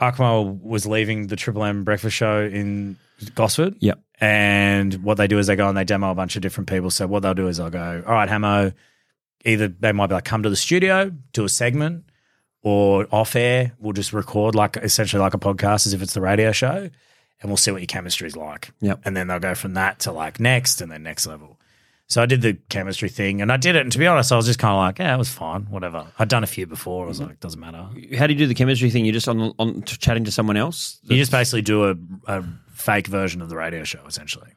Akmal was leaving the Triple M breakfast show in Gosford. Yep. And what they do is they go and they demo a bunch of different people. So what they'll do is they'll go, all right, Hamo, either they might be like, come to the studio, do a segment, or off air, we'll just record like essentially like a podcast as if it's the radio show, and we'll see what your chemistry is like. Yep. And then they'll go from that to like next and then next level. So I did the chemistry thing and I did it. And to be honest, I was just kind of like, yeah, it was fine, whatever. I'd done a few before. I was like, doesn't matter. how do you do the chemistry thing? You're just on on t- chatting to someone else You just basically do a, a fake version of the radio show, essentially.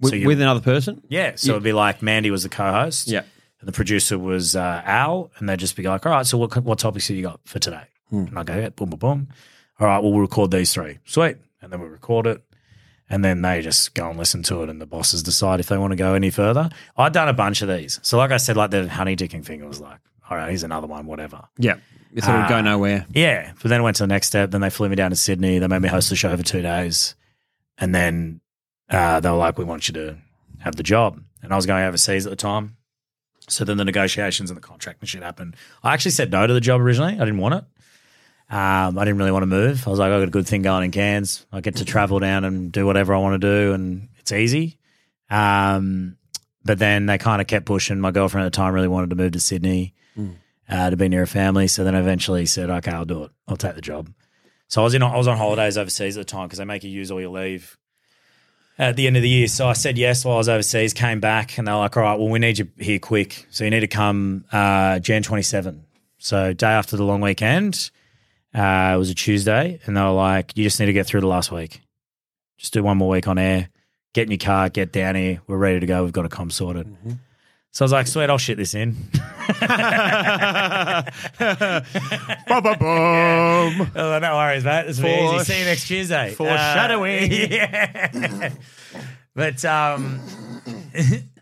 with, so you- with another person. Yeah. So it'd be like Mandy was the co-host. Yeah. And the producer was uh, Al, and they'd just be like, "All right, so what what topics have you got for today?" And I go, "Yeah, boom, boom, boom. All right, well, we'll record these three. Sweet." And then we record it, and then they just go and listen to it, and the bosses decide if they want to go any further. I'd done a bunch of these, so like I said, like the honey dicking thing, it was like, all right, here's another one, whatever. Yeah. You thought it would go Ah. nowhere. Yeah, but then I went to the next step. Then they flew me down to Sydney. They made me host the show for two days, and then uh, they were like, "We want you to have the job." And I was going overseas at the time, so then the negotiations and the contract and shit happened. I actually said no to the job originally. I didn't want it. Um, I didn't really want to move. I was like, I got a good thing going in Cairns. I get to travel down and do whatever I want to do, and it's easy. Um, but then they kind of kept pushing. My girlfriend at the time really wanted to move to Sydney uh, to be near a family. So then I eventually said, okay, I'll do it. I'll take the job. So I was in. I was on holidays overseas at the time because they make you use all your leave at the end of the year. So I said yes while I was overseas. Came back and they were like, all right, well, we need you here quick. So you need to come uh, Jan twenty seven. So day after the long weekend. Uh, it was a Tuesday, and they were like, "You just need to get through the last week. Just do one more week on air. Get in your car, get down here. We're ready to go. We've got a com sorted." So I was like, "Sweet, I'll shit this in." [LAUGHS] Ba-ba-boom. [LAUGHS] Oh, no worries, mate. It's For- easy. See you next Tuesday. foreshadowing. Uh, [LAUGHS] yeah. but um,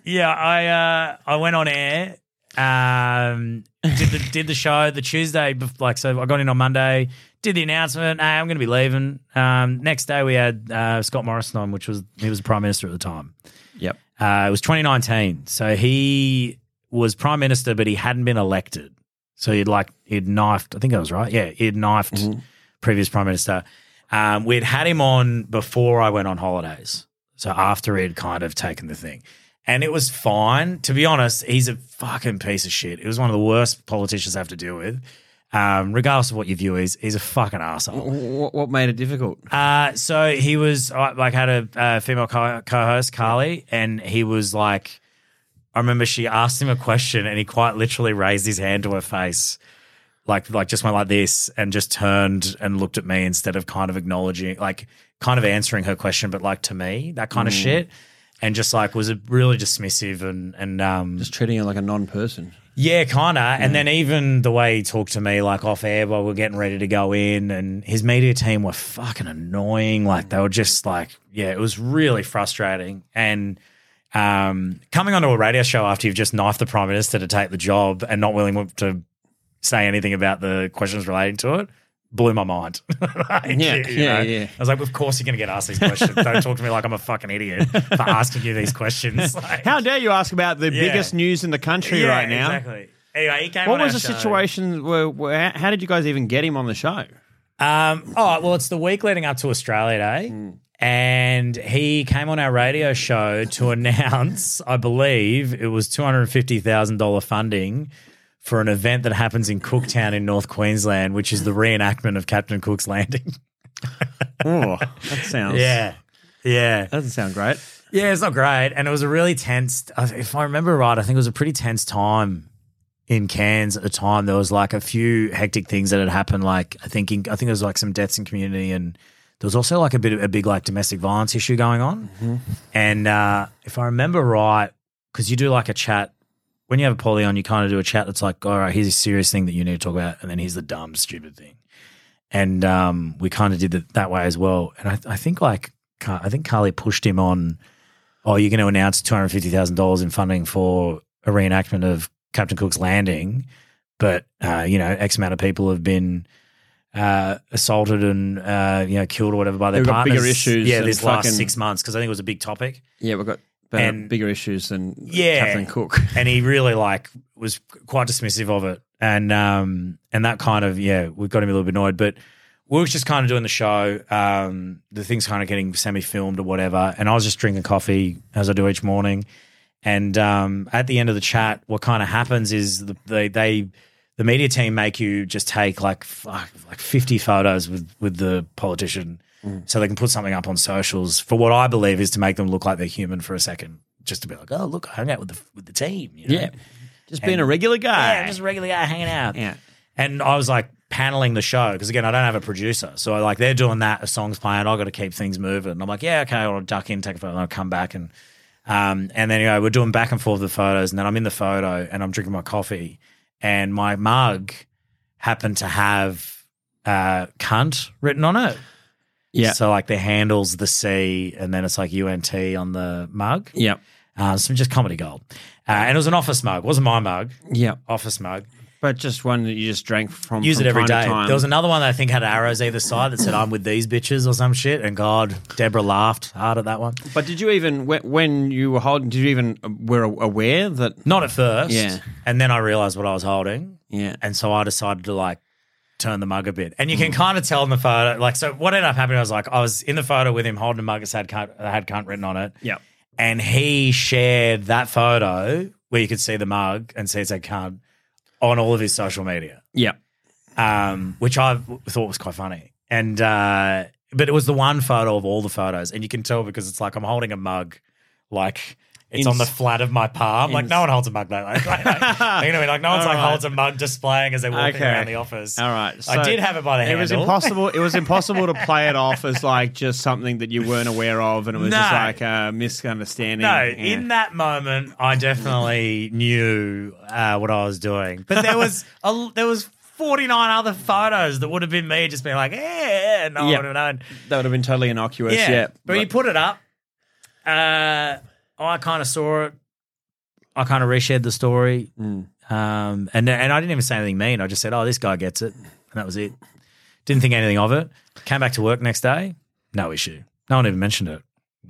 yeah, I uh, I went on air. Um, did the did the show the Tuesday, like so. I got in on Monday. Did the announcement. Hey, I'm going to be leaving. Um, next day we had uh, Scott Morrison on, which was he was the prime minister at the time. Yep. Uh, it was 2019. So he was prime minister, but he hadn't been elected. So he'd like he'd knifed. I think I was right. Yeah, he'd knifed previous prime minister. Um, we'd had him on before I went on holidays. So after he'd kind of taken the thing. And it was fine. To be honest, he's a fucking piece of shit. It was one of the worst politicians I have to deal with. Um, regardless of what your view is, he's a fucking asshole. What, what made it difficult? Uh, so he was I, like had a uh, female co- co-host Carly, and he was like, I remember she asked him a question, and he quite literally raised his hand to her face, like like just went like this, and just turned and looked at me instead of kind of acknowledging, like kind of answering her question, but like to me, that kind of shit, and just like was it really dismissive and and um Just treating you like a non-person. yeah, kind of. And then even the way he talked to me, like off air while we are getting ready to go in, and his media team were fucking annoying. Like they were just like, yeah, it was really frustrating. And um, coming onto a radio show after you've just knifed the prime minister to take the job and not willing to say anything about the questions relating to it. Blew my mind. [LAUGHS] Like, Yeah, you yeah, know? yeah. I was like, of course you're going to get asked these questions. Don't talk to me like I'm a fucking idiot for asking you these questions. [LAUGHS] Like, How dare you ask about the Yeah. biggest news in the country yeah, right now? Exactly. Anyway, he came What on was the show. situation? Where, where, how did you guys even get him on the show? Um, oh, well, it's the week leading up to Australia Day. And he came on our radio show to [LAUGHS] announce, I believe it was $250,000 funding for an event that happens in Cooktown in North Queensland, which is the reenactment of Captain Cook's Landing. [LAUGHS] Oh, that sounds. yeah. Yeah. that doesn't sound great. Yeah, it's not great. And it was a really tense, if I remember right, I think it was a pretty tense time in Cairns at the time. There was like a few hectic things that had happened. Like I think, in, I think there was like some deaths in community and there was also like a bit of a big like domestic violence issue going on. And uh, if I remember right, because you do like a chat, when you have a poly on, you kind of do a chat that's like, all right, here's a serious thing that you need to talk about. And then here's the dumb, stupid thing. And um, we kind of did it that way as well. And I, I think like, I think Carly pushed him on, oh, you're going to announce $250,000 in funding for a reenactment of Captain Cook's Landing. But, uh, you know, X amount of people have been uh, assaulted and, uh, you know, killed or whatever by their They've partners. bigger issues Yeah, this last six months because I think it was a big topic. Yeah, we've got And- bigger issues than Yeah. Captain Cook. [LAUGHS] and he [LAUGHS] really like was quite dismissive of it, and um, and that kind of yeah, we got him a little bit annoyed, but we were just kind of doing the show. Um, the thing's kind of getting semi filmed or whatever, and I was just drinking coffee as I do each morning. And um, at the end of the chat, what kind of happens is the, they they the media team make you just take like fuck, like fifty photos with with the politician, so they can put something up on socials for what I believe is to make them look like they're human for a second, just to be like, oh look, I hung out with the with the team. You know? Yeah. Just being a regular guy. Yeah, just a regular guy hanging out. Yeah. And I was like paneling the show because again, I don't have a producer, so like they're doing that. A song's playing, I got to keep things moving. And I'm like, yeah, okay, I'll duck in, take a photo, and I'll come back and. Um, and then you know we're doing back and forth the photos, and then I'm in the photo and I'm drinking my coffee, and my mug happened to have uh, "cunt" written on it. Yeah. So like the handles the C, and then it's like UNT on the mug. Yep. Uh, some just comedy gold, uh, and it was an office mug. It wasn't my mug. Yeah. Office mug. But just one that you just drank from. Use from it every day. There was another one that I think had arrows either side that said "I'm with these bitches" or some shit. And God, Deborah laughed hard at that one. But did you even when- when you were holding? Did you even uh, were aware that? Not at first. Yeah. And then I realized what I was holding. Yeah. And so I decided to like turn the mug a bit. And you can kind of tell in the photo, like, so what ended up happening was like, I was in the photo with him holding a mug that had cunt, that had cunt written on it. Yep. And he shared that photo where you could see the mug and see it said cunt on all of his social media, Yep. um, which I thought was quite funny. And, uh, but it was the one photo of all the photos. And you can tell because it's like I'm holding a mug, like, it's In- on the flat of my palm. Like in- no one holds a mug like that. Like, like, you know what I mean? Like no one's All like right. holds a mug displaying as they're walking Okay. around the office. All right. so I did have it by the head. It handle. was impossible. It was [LAUGHS] impossible to play it off as like just something that you weren't aware of, and it was just No. like a misunderstanding. No, Yeah. in that moment, I definitely [LAUGHS] knew uh, what I was doing. But there was [LAUGHS] a, there was forty nine other photos that would have been me just being like, yeah, no Yeah. one would have known. that would have been totally innocuous. Yeah, Yeah, but, you put it up. Uh, I kind of saw it. I kind of reshared the story, Mm. um, and and I didn't even say anything mean. I just said, "Oh, this guy gets it," and that was it. Didn't think anything of it. Came back to work next day, no issue. No one even mentioned it.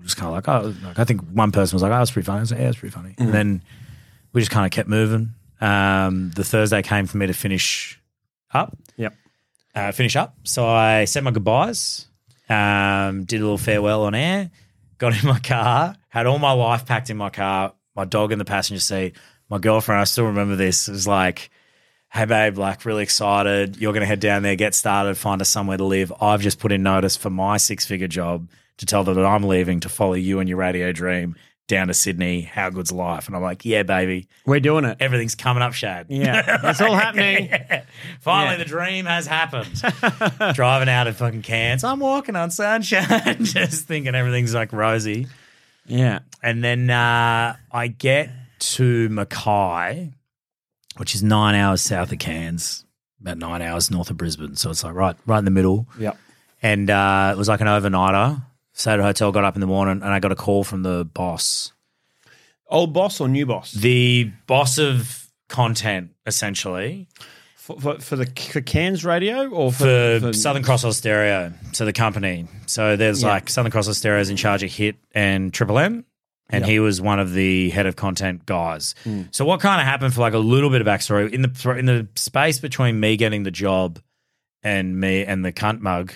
Just kind of like, oh, like, I think one person was like, "Oh, that's pretty funny." I was like, "Yeah, it's pretty funny." Mm. And then we just kind of kept moving. Um, the Thursday came for me to finish up Yep. uh, finish up. So I said my goodbyes, um, did a little farewell on air, got in my car, had all my life packed in my car, my dog in the passenger seat, my girlfriend. I still remember this. It was like, hey, babe, like really excited. You're going to head down there, get started, find us somewhere to live. I've just put in notice for my six figure job to tell them that I'm leaving to follow you and your radio dream down to Sydney. How good's life? And I'm like, yeah, baby. we're doing it. Everything's coming up, Shad. Yeah, it's all [LAUGHS] happening. Finally, Yeah. the dream has happened. [LAUGHS] Driving out of fucking Cairns, I'm walking on sunshine, [LAUGHS] just thinking everything's like rosy. Yeah, And then uh, I get to Mackay, which is nine hours south of Cairns, about nine hours north of Brisbane. So it's like right, right in the middle. Yep. And uh, it was like an overnighter. Stayed at a hotel, got up in the morning, and I got a call from the boss, old boss or new boss the boss of content, essentially. For, for, for the for Cairns radio or for, for, Southern Cross Austereo, so the company. So there's Yeah. like Southern Cross Austereo is in charge of Hit and Triple M, and he was one of the head of content guys. So what kind of happened for like a little bit of backstory in the in the space between me getting the job and me and the cunt mug,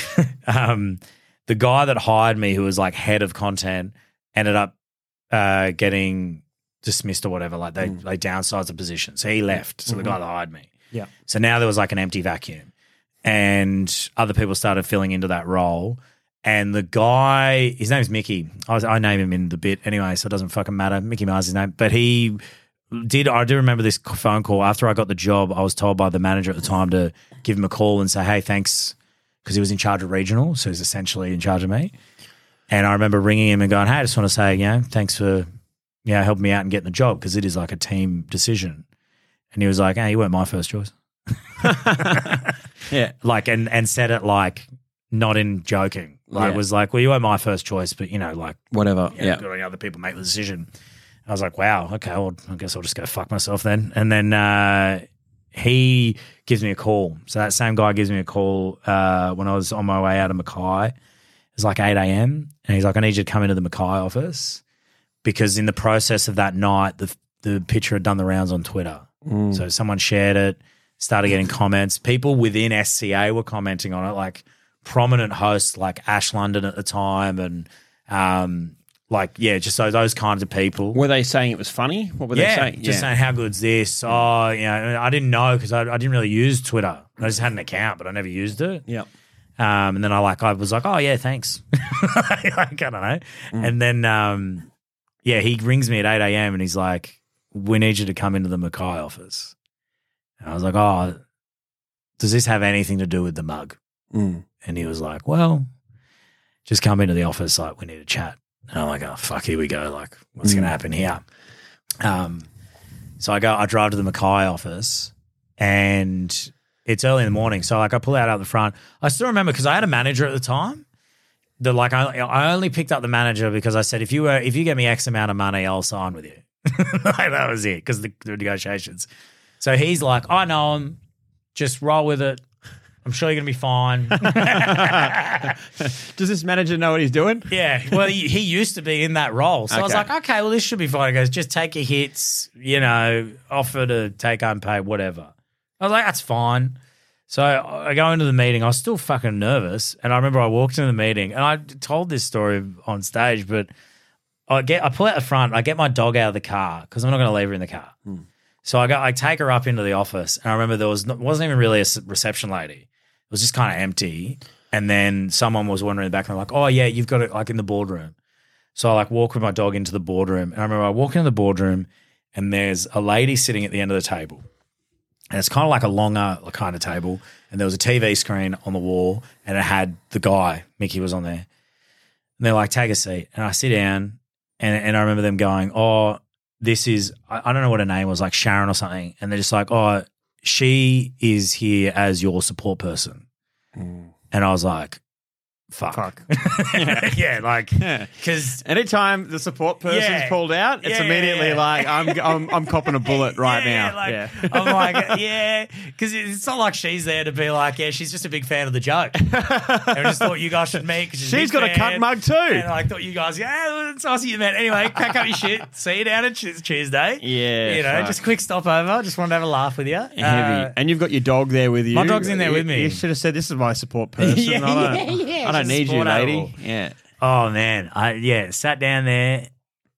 [LAUGHS] um, the guy that hired me, who was like head of content, ended up uh, getting dismissed or whatever. Like they they downsized the position, so he left. So the guy that hired me. Yeah. So now there was like an empty vacuum, and other people started filling into that role. And the guy, his name's Mickey. I, was, I name him in the bit anyway, so it doesn't fucking matter. Mickey Mars is his name, but he did. I do remember this phone call after I got the job. I was told by the manager at the time to give him a call and say, "Hey, thanks," because he was in charge of regional, so he's essentially in charge of me. And I remember ringing him and going, "Hey, I just want to say, you know, thanks for, you know, helping me out and getting the job because it is like a team decision." And he was like, "Hey, you weren't my first choice." [LAUGHS] yeah like and and said it like not in joking. Like Yeah. was like, well, you weren't my first choice, but you know, like whatever yeah, yeah letting other people make the decision. I was like, wow, okay, well, I guess I'll just go fuck myself then. And then uh, he gives me a call. So that same guy gives me a call uh, when I was on my way out of Mackay. It's like 8 a.m. And he's like, I need you to come into the Mackay office because in the process of that night, the, the picture had done the rounds on Twitter. So someone shared it, started getting comments. People within SCA were commenting on it, like prominent hosts like Ash London at the time and um, like, yeah, just those, those kinds of people. were they saying it was funny what were yeah, they saying just saying how good's this? Oh, you know, I didn't know because I, I didn't really use Twitter. I just had an account, but I never used it. yeah Um, and then I like I was like, oh yeah, thanks. [LAUGHS] like, I don't know. And then um, yeah, he rings me at eight a.m. and he's like, we need you to come into the Mackay office. And I was like, oh, does this have anything to do with the mug? Mm. And he was like, well, just come into the office. Like, we need to chat. And I'm like, oh, fuck, here we go. Like, what's going to happen here? Um, so I go, I drive to the Mackay office and it's early in the morning. So like I pull out out the front. I still remember because I had a manager at the time. The like I I only picked up the manager because I said if you were if you get me X amount of money, I'll sign with you. [LAUGHS] like that was it because the, the negotiations. So he's like, I know him. Just roll with it. I'm sure you're gonna be fine. [LAUGHS] Does this manager know what he's doing? Yeah, well, he, he used to be in that role, so I was Okay. like, okay, well, this should be fine. He goes, just take your hits, you know, offer to take unpaid, whatever. I was like, that's fine. So I go into the meeting. I was still fucking nervous, and I remember I walked into the meeting, and I told this story on stage, but I get I pull out the front, I get my dog out of the car because I'm not going to leave her in the car. Hmm. So I go, I take her up into the office, and I remember there was wasn't even really a reception lady. It was just kind of empty. And then someone was wandering in the back, and I'm like, "Oh yeah, you've got it like in the boardroom." So I like walk with my dog into the boardroom, and I remember I walk into the boardroom, and there's a lady sitting at the end of the table, and it's kind of like a longer kind of table, and there was a TV screen on the wall, and it had the guy Mickey was on there, and they're like, "Take a seat," and I sit down, and and I remember them going, "Oh, this is I, I don't know what her name was, like Sharon or something," and they're just like, "Oh, she is here as your support person," mm. and I was like, "Fuck, Fuck. [LAUGHS] [LAUGHS] yeah, like Yeah. because." Anytime the support person's Yeah. pulled out, it's Yeah, immediately yeah. like I'm, I'm I'm copping a bullet [LAUGHS] right yeah, now. Like, yeah. I'm like, yeah, because it's not like she's there to be like, yeah, she's just a big fan of the joke. and I just thought you guys should meet. 'cause she's, She's got a fan. cut mug too. And I thought you guys, yeah, it's nice of you, man. Anyway, pack up your shit. See you down at Tues- Tuesday. Yeah, You know, fuck. just a quick stopover. Just wanted to have a laugh with you. Heavy. Uh, and you've got your dog there with you. my dog's in there You- with me. You should have said, "This is my support person." Yeah, yeah, yeah. I don't need you, lady. Yeah. Oh man, I yeah, sat down there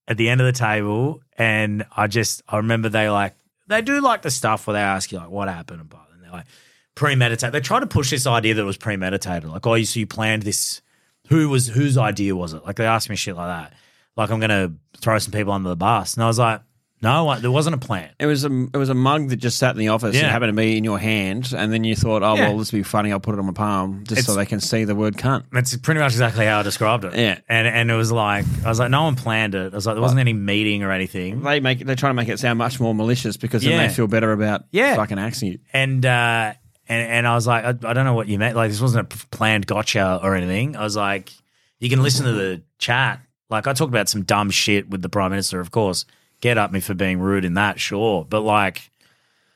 at the end of the table, and I just I remember they like they do like the stuff where they ask you like what happened, and blah, and they're like premeditate. They try to push this idea that it was premeditated, like oh, you so you planned this. Who was whose idea was it? Like they asked me shit like that. Like I'm gonna throw some people under the bus, and I was like, no, I, there wasn't a plan. It was a it was a mug that just sat in the office Yeah. and happened to be in your hand, and then you thought, "Oh Yeah. well, this will be funny. I'll put it on my palm just so It's- they can see the word cunt." That's pretty much exactly how I described it. Yeah. and and it was like I was like, no one planned it. I was like, there wasn't any meeting or anything. They make they try to make it sound much more malicious because then Yeah. they feel better about Yeah. fucking axing you. and uh, and and I was like, I, I don't know what you meant. Like this wasn't a planned gotcha or anything. I was like, you can listen to the chat. Like I talked about some dumb shit with the prime minister, of course. Get up me for being rude in that, sure, but like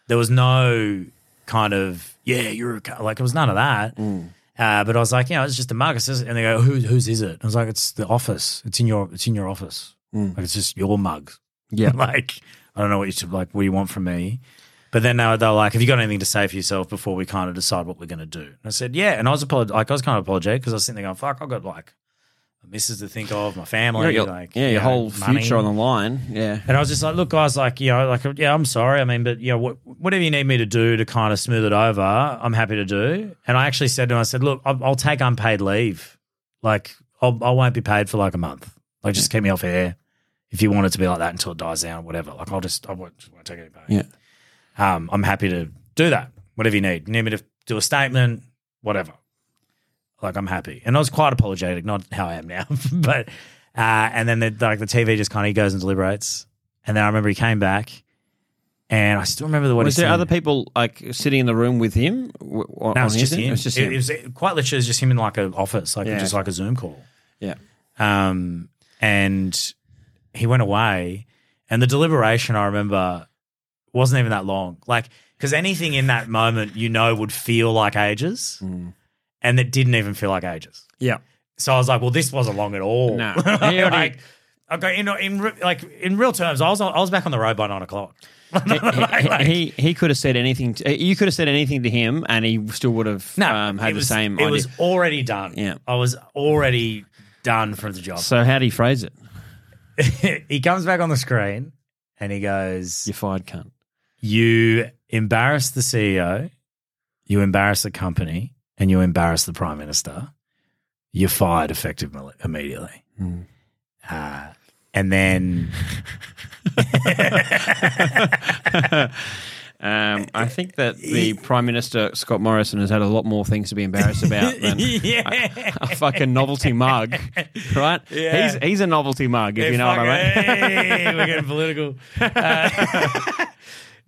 there was no kind of yeah, you're a cunt." like it was none of that. Uh, but I was like, you know, it's just a mug. And they go, Who, whose is it? I was like, it's the office. It's in your it's in your office. Like it's just your mug. Yeah. [LAUGHS] like I don't know what you should like. What do you want from me? But then they were, they were like, "Have you got anything to say for yourself before we kind of decide what we're going to do?" And I said, "Yeah." And I was apolog- like, I was kind of apologetic because I was sitting there going, "Fuck, I've got like a missus to think of, my family, Your- like yeah, you your know, whole money." future on the line. Yeah. And I was just like, "Look, guys, like you know, like yeah, I'm sorry. I mean, but you know, what, whatever you need me to do to kind of smooth it over, I'm happy to do." And I actually said to him, "I said, look, I'll, I'll take unpaid leave. Like, I'll, I won't be paid for like a month. Like, just keep me off air." If you want it to be like that until it dies down, or whatever. Like I'll just I won't, just won't take any pay Yeah. um, I'm happy to do that. Whatever you need. You need me to do a statement, whatever. Like I'm happy, and I was quite apologetic, not how I am now, [LAUGHS] but uh, and then the, like the TV just kind of goes and deliberates, and then I remember he came back, and I still remember the what Was he there said. other people like sitting in the room with him? w- No, it's just him. It was just him. it was quite literally just him in like an office, like Yeah, just like a Zoom call. yeah. Um, and he went away, and the deliberation I remember wasn't even that long. Like, because anything in that moment you know would feel like ages, and it didn't even feel like ages. Yeah. So I was like, well, this wasn't long at all. No. [LAUGHS] He already- like, okay, in, in re- like in real terms, I was I was back on the road by nine o'clock. [LAUGHS] Like- he he could have said anything. To, you could have said anything to him, and he still would have no, um, had it the same It idea. was already done. Yeah. I was already done for the job. so how do you phrase it? [LAUGHS] he comes back on the screen and he goes, You fired cunt. You embarrass the CEO, you embarrass the company, and you embarrass the prime minister. You're fired effective imme- immediately. Uh, and then [LAUGHS] Um, I think that the [LAUGHS] Prime Minister Scott Morrison has had a lot more things to be embarrassed about than [LAUGHS] yeah. a fucking novelty mug, right? Yeah. He's he's a novelty mug, if you know what I mean. Hey, we're getting political. Uh,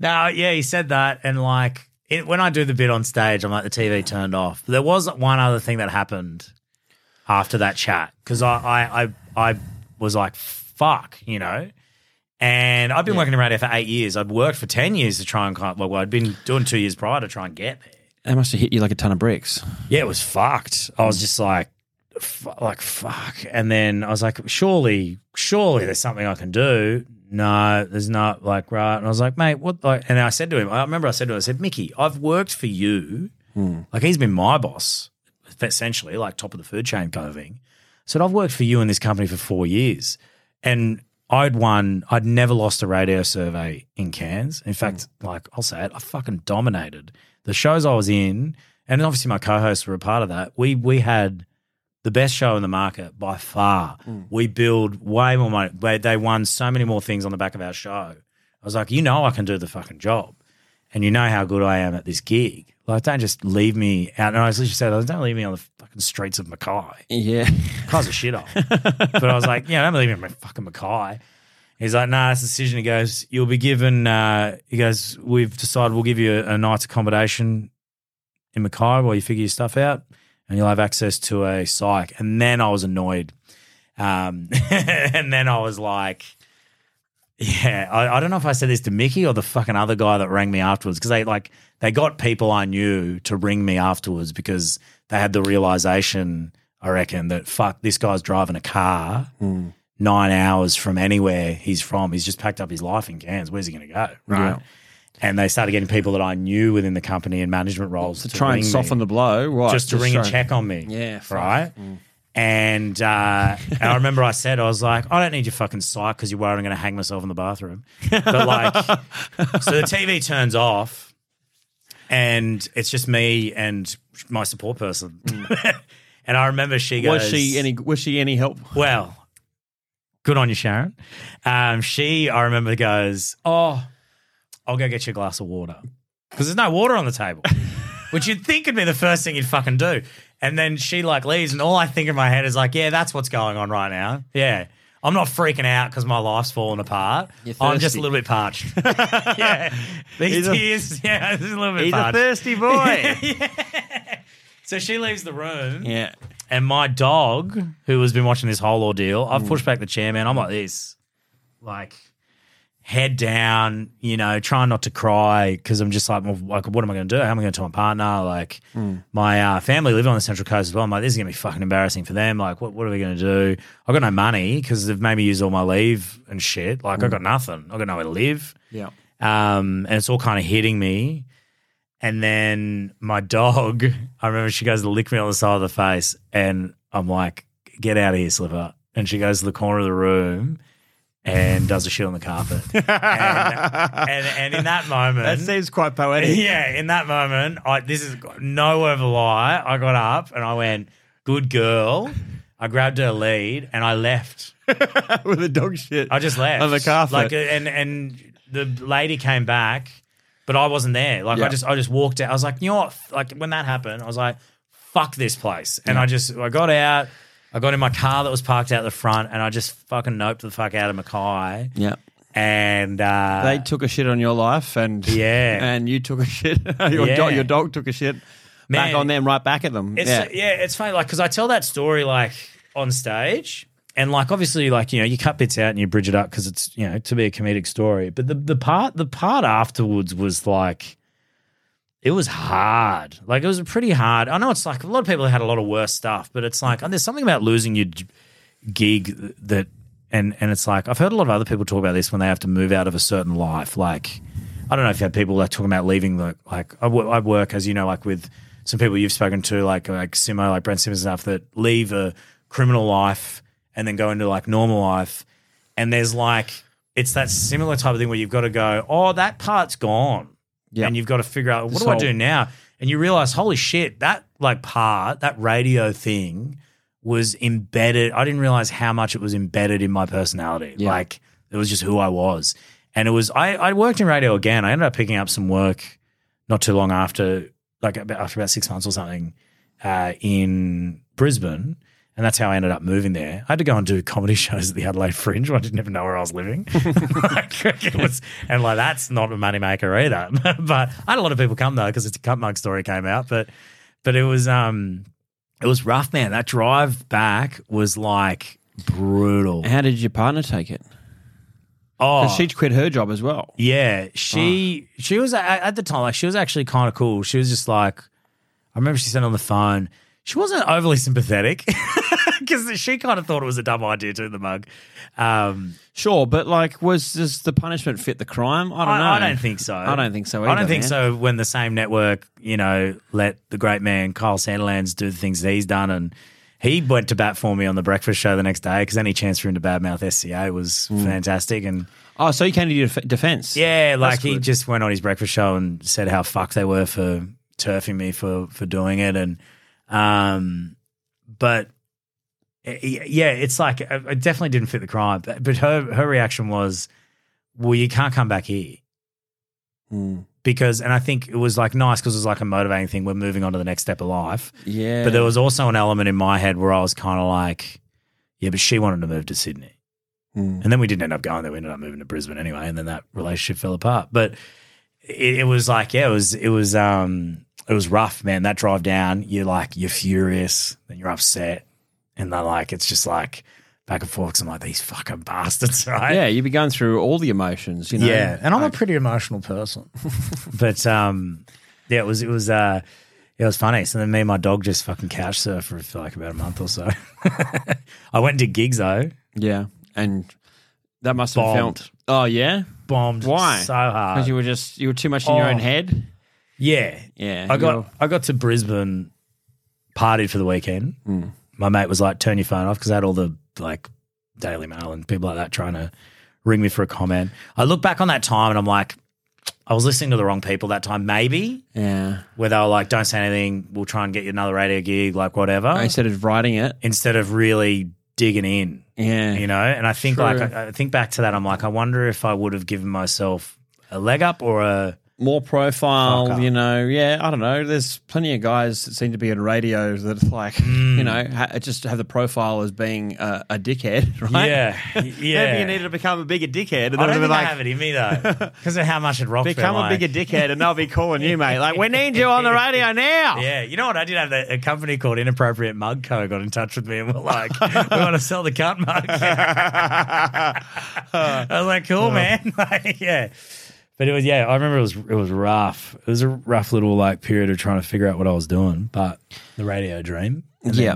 no, yeah, he said that, and like it, when I do the bit on stage, I'm like the TV turned off. But there was one other thing that happened after that chat because I, I I I was like, fuck, you know. And I've been working in radio for eight years. I'd worked for ten years to try and kind of, well, I'd been doing two years prior to try and get there. That must have hit you like a ton of bricks. Yeah, it was fucked. I was just like, f- like fuck. And then I was like, surely, surely there's something I can do. No, there's not. Like right. And I was like, mate, what? Like, and I said to him, I remember I said to him, I said, Mickey, I've worked for you. Hmm. Like he's been my boss, essentially, like top of the food chain kind of thing. I said, I've worked for you in this company for four years, and I'd won. I'd never lost a radio survey in Cairns. In hmm. fact, like I'll say it, I fucking dominated the shows I was in, and obviously my co-hosts were a part of that. We we had the best show in the market by far. We build way more money. They, they won so many more things on the back of our show. I was like, you know, I can do the fucking job, and you know how good I am at this gig. Like, don't just leave me out. And I was literally said, don't leave me on the fucking streets of Mackay. Yeah. [LAUGHS] Cause a shit off. but I was like, yeah, don't leave me in my fucking Mackay. He's like, nah, it's a decision. He goes, you'll be given, uh, he goes, we've decided we'll give you a, a night's accommodation in Mackay while you figure your stuff out and you'll have access to a psych. And then I was annoyed. Um, [LAUGHS] and then I was like, yeah, I, I don't know if I said this to Mickey or the fucking other guy that rang me afterwards because they like they got people I knew to ring me afterwards because they had the realization, I reckon, that fuck, this guy's driving a car nine hours from anywhere he's from. He's just packed up his life in Cairns. Where's he going to go? Right. Yeah. And they started getting people that I knew within the company in management roles To try and ring me soften the blow, right? just to ring and try- check on me. Yeah, fuck. Right. And uh, and I remember I said I was like, I don't need your fucking psych because you're worried I'm going to hang myself in the bathroom. But like, [LAUGHS] so the TV turns off, and it's just me and my support person. [LAUGHS] and I remember she goes, Was she any? Was she any help? well, good on you, Sharon. Um, she, I remember, goes, Oh, I'll go get you a glass of water. Because there's no water on the table, [LAUGHS] which you'd think would be the first thing you'd fucking do. And then she like leaves, and all I think in my head is like, Yeah, that's what's going on right now. Yeah. I'm not freaking out because my life's falling apart. You're I'm just a little bit parched. [LAUGHS] [LAUGHS] yeah. These He's a- tears, yeah, this is a little bit He's a parched. thirsty boy. So she leaves the room. yeah. And my dog, who has been watching this whole ordeal, I've mm. pushed back the chair, man. I'm like this, like head down, you know, trying not to cry because I'm just like, well, like, what am I going to do? How am I going to tell my partner? Like, my uh, family live on the Central Coast as well. I'm like, this is going to be fucking embarrassing for them. Like, what, what are we going to do? I've got no money because they've made me use all my leave and shit. Like, I've got nothing. I've got nowhere to live. Yeah. Um, and it's all kind of hitting me. And then my dog, [LAUGHS] I remember she goes to lick me on the side of the face, and I'm like, "Get out of here, Slipper!" And she goes to the corner of the room and does a shit on the carpet. [LAUGHS] and, and and in that moment, That seems quite poetic. [LAUGHS] yeah, in that moment, I this is no over lie. I got up and I went, "Good girl." I grabbed her lead and I left. [LAUGHS] With a dog shit. I just left On the carpet. Like, and and the lady came back, but I wasn't there. Like, I just I just walked out. I was like, you know what? Like when that happened, I was like, fuck this place. And I just I got out. I got in my car that was parked out the front, and I just fucking noped the fuck out of Mackay. yeah. And uh, They took a shit on your life, and Yeah. [LAUGHS] and you took a shit. [LAUGHS] your, Yeah. dog, your dog took a shit back on them, right back at them. It's yeah. yeah, it's funny, like because I tell that story like on stage, and like obviously, like you know, you cut bits out and you bridge it up because it's you know to be a comedic story. But the the part the part afterwards was like, it was hard. Like it was pretty hard. I know it's like a lot of people had a lot of worse stuff, but it's like and there's something about losing your gig that. And, and it's like I've heard a lot of other people talk about this when they have to move out of a certain life. Like I don't know if you had people that talking about leaving the like I I work as you know like with some people you've spoken to like like Simo like Brent Simmons and stuff that leave a criminal life and then go into like normal life and there's like it's that similar type of thing where you've got to go oh that part's gone Yeah. and you've got to figure out what This do I whole- do now and you realize holy shit that like part that radio thing was embedded I didn't realize how much it was embedded in my personality Yeah. like it was just who I was and it was I, I worked in radio again I ended up picking up some work not too long after, like about, after about six months or something, uh, in Brisbane. And that's how I ended up moving there. I had to go and do comedy [LAUGHS] shows at the Adelaide Fringe. Where I didn't even know where I was living. [LAUGHS] like, it was, and like that's not a moneymaker either. [LAUGHS] but I had a lot of people come though because it's a cut mug story came out. But but it was um it was rough, man. That drive back was like brutal. How did your partner take it? Oh, she'd quit her job as well. Yeah, she she was at the time like she was actually kind of cool. She was just like, I remember she said on the phone, she wasn't overly sympathetic [LAUGHS] because she kind of thought it was a dumb idea to the mug. Um, Sure, but like, was does the punishment fit the crime? I don't know. I, I don't think so. I don't think so. I don't think man. so. When the same network, you know, let the great man Kyle Sandilands do the things that he's done, and he went to bat for me on the breakfast show the next day because any chance for him to badmouth SCA was Hmm. fantastic, and. Oh, so you came to your def- defense? Yeah, like he just went on his breakfast show and said how fucked they were for turfing me for for doing it, and um, but eh, yeah, it's like it definitely didn't fit the crime. But, but her her reaction was, "Well, you can't come back here." Mm. Because, and I think it was like nice because it was like a motivating thing. We're moving on to the next step of life. Yeah. But there was also an element in my head where I was kind of like, yeah, but she wanted to move to Sydney. Mm. And then we didn't end up going there. We ended up moving to Brisbane anyway, and then that relationship fell apart. But it, it was like, yeah, it was, it was, um, it was rough, man. That drive down, you're like, you're furious, then you're upset, and then like, it's just like back and forth. I'm like, these fucking bastards, [LAUGHS] right? Yeah, you'd be going through all the emotions, you know. Yeah, and I'm a pretty emotional person. [LAUGHS] but um, yeah, it was it was uh, it was funny. So then me and my dog just fucking couch surfed for like about a month or so. [LAUGHS] I went and did gigs though, Yeah, and that must have Bombed. felt. Oh yeah, bombed Why? so hard. because you were just you were too much in your Oh. own head. Yeah, Yeah, I got I got to Brisbane, partied for the weekend. Hmm. My mate was like, "Turn your phone off," because I had all the like Daily Mail and people like that trying to ring me for a comment. I look back on that time and I'm like, I was listening to the wrong people that time. Maybe Yeah, where they were like, "Don't say anything. We'll try and get you another radio gig, like whatever." Oh, instead of writing it. Instead of really digging in, Yeah, you know. And I think True. like I, I think back to that. I'm like, I wonder if I would have given myself a leg up or a more profile. You know, yeah, I don't know. There's plenty of guys that seem to be on radio that [LAUGHS] like hmm. you know ha- just have the profile as being a, a dickhead, [LAUGHS] right? yeah, [LAUGHS] Maybe yeah. you need to become a bigger dickhead, and I then don't be think I have it in me though, because of how much it rocked. Become a bigger dickhead, and they'll be calling you, mate. Like, we need you on the radio now. Yeah, you know what? I did have the, a company called Inappropriate Mug Co. got in touch with me and were like, "We want to sell the cunt mug." I was like, "Cool, man." Like, yeah, but it was yeah. I remember it was it was rough. It was a rough little like period of trying to figure out what I was doing, but the radio dream. And Yeah.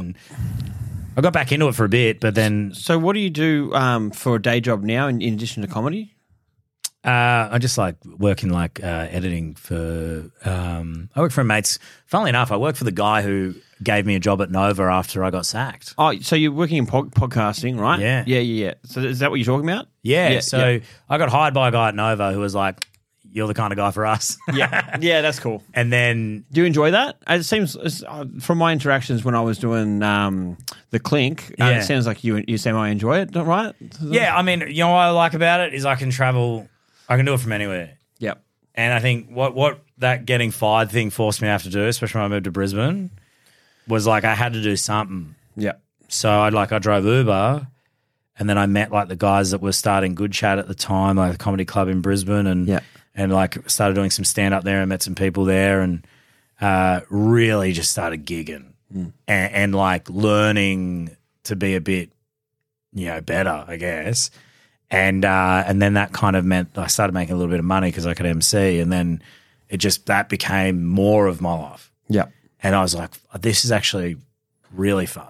I got back into it for a bit, but then So, what do you do um, for a day job now, in, in addition to comedy? Uh, I just like working like uh, editing for. Um, I work for mates. Funnily enough, I work for the guy who gave me a job at Nova after I got sacked. Oh, so you're working in pod- podcasting, right? Yeah. yeah, yeah, yeah. So, is that what you're talking about? Yeah, Yeah, so yeah. I got hired by a guy at Nova who was like, "You're the kind of guy for us." Yeah, [LAUGHS] yeah, that's cool. and then Do you enjoy that? It seems uh, from my interactions when I was doing um, the clink, uh, Yeah. it sounds like you you say I enjoy it, right? yeah, I mean, you know what I like about it is I can travel. I can do it from anywhere. Yep. And I think what what that getting fired thing forced me to have to do, especially when I moved to Brisbane, was like I had to do something. Yep. So I like I drove Uber, and then I met like the guys that were starting Good Chat at the time, like the comedy club in Brisbane, and Yeah. And like started doing some stand up there and met some people there, and uh, really just started gigging and, and like learning to be a bit, you know, better, I guess. And uh, and then that kind of meant I started making a little bit of money because I could MC, and then it just that became more of my life. Yep. And I was like, this is actually really fun.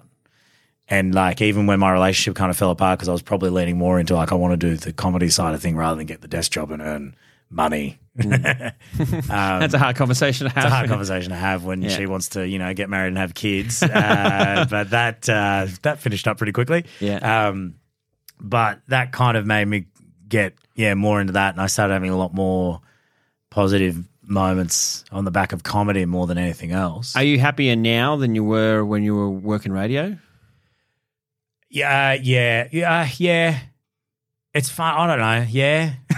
And like, even when my relationship kind of fell apart, because I was probably leaning more into like, I want to do the comedy side of thing rather than get the desk job and earn money. [LAUGHS] That's a hard conversation to have. It's a hard conversation to have when Yeah. she wants to, you know, get married and have kids. Uh, [LAUGHS] but that uh, that finished up pretty quickly. Yeah. Um, but that kind of made me get yeah more into that, and I started having a lot more positive moments on the back of comedy more than anything else. Are you happier now than you were when you were working radio? Yeah, yeah, yeah, yeah. It's fun. I don't know. Yeah. [LAUGHS]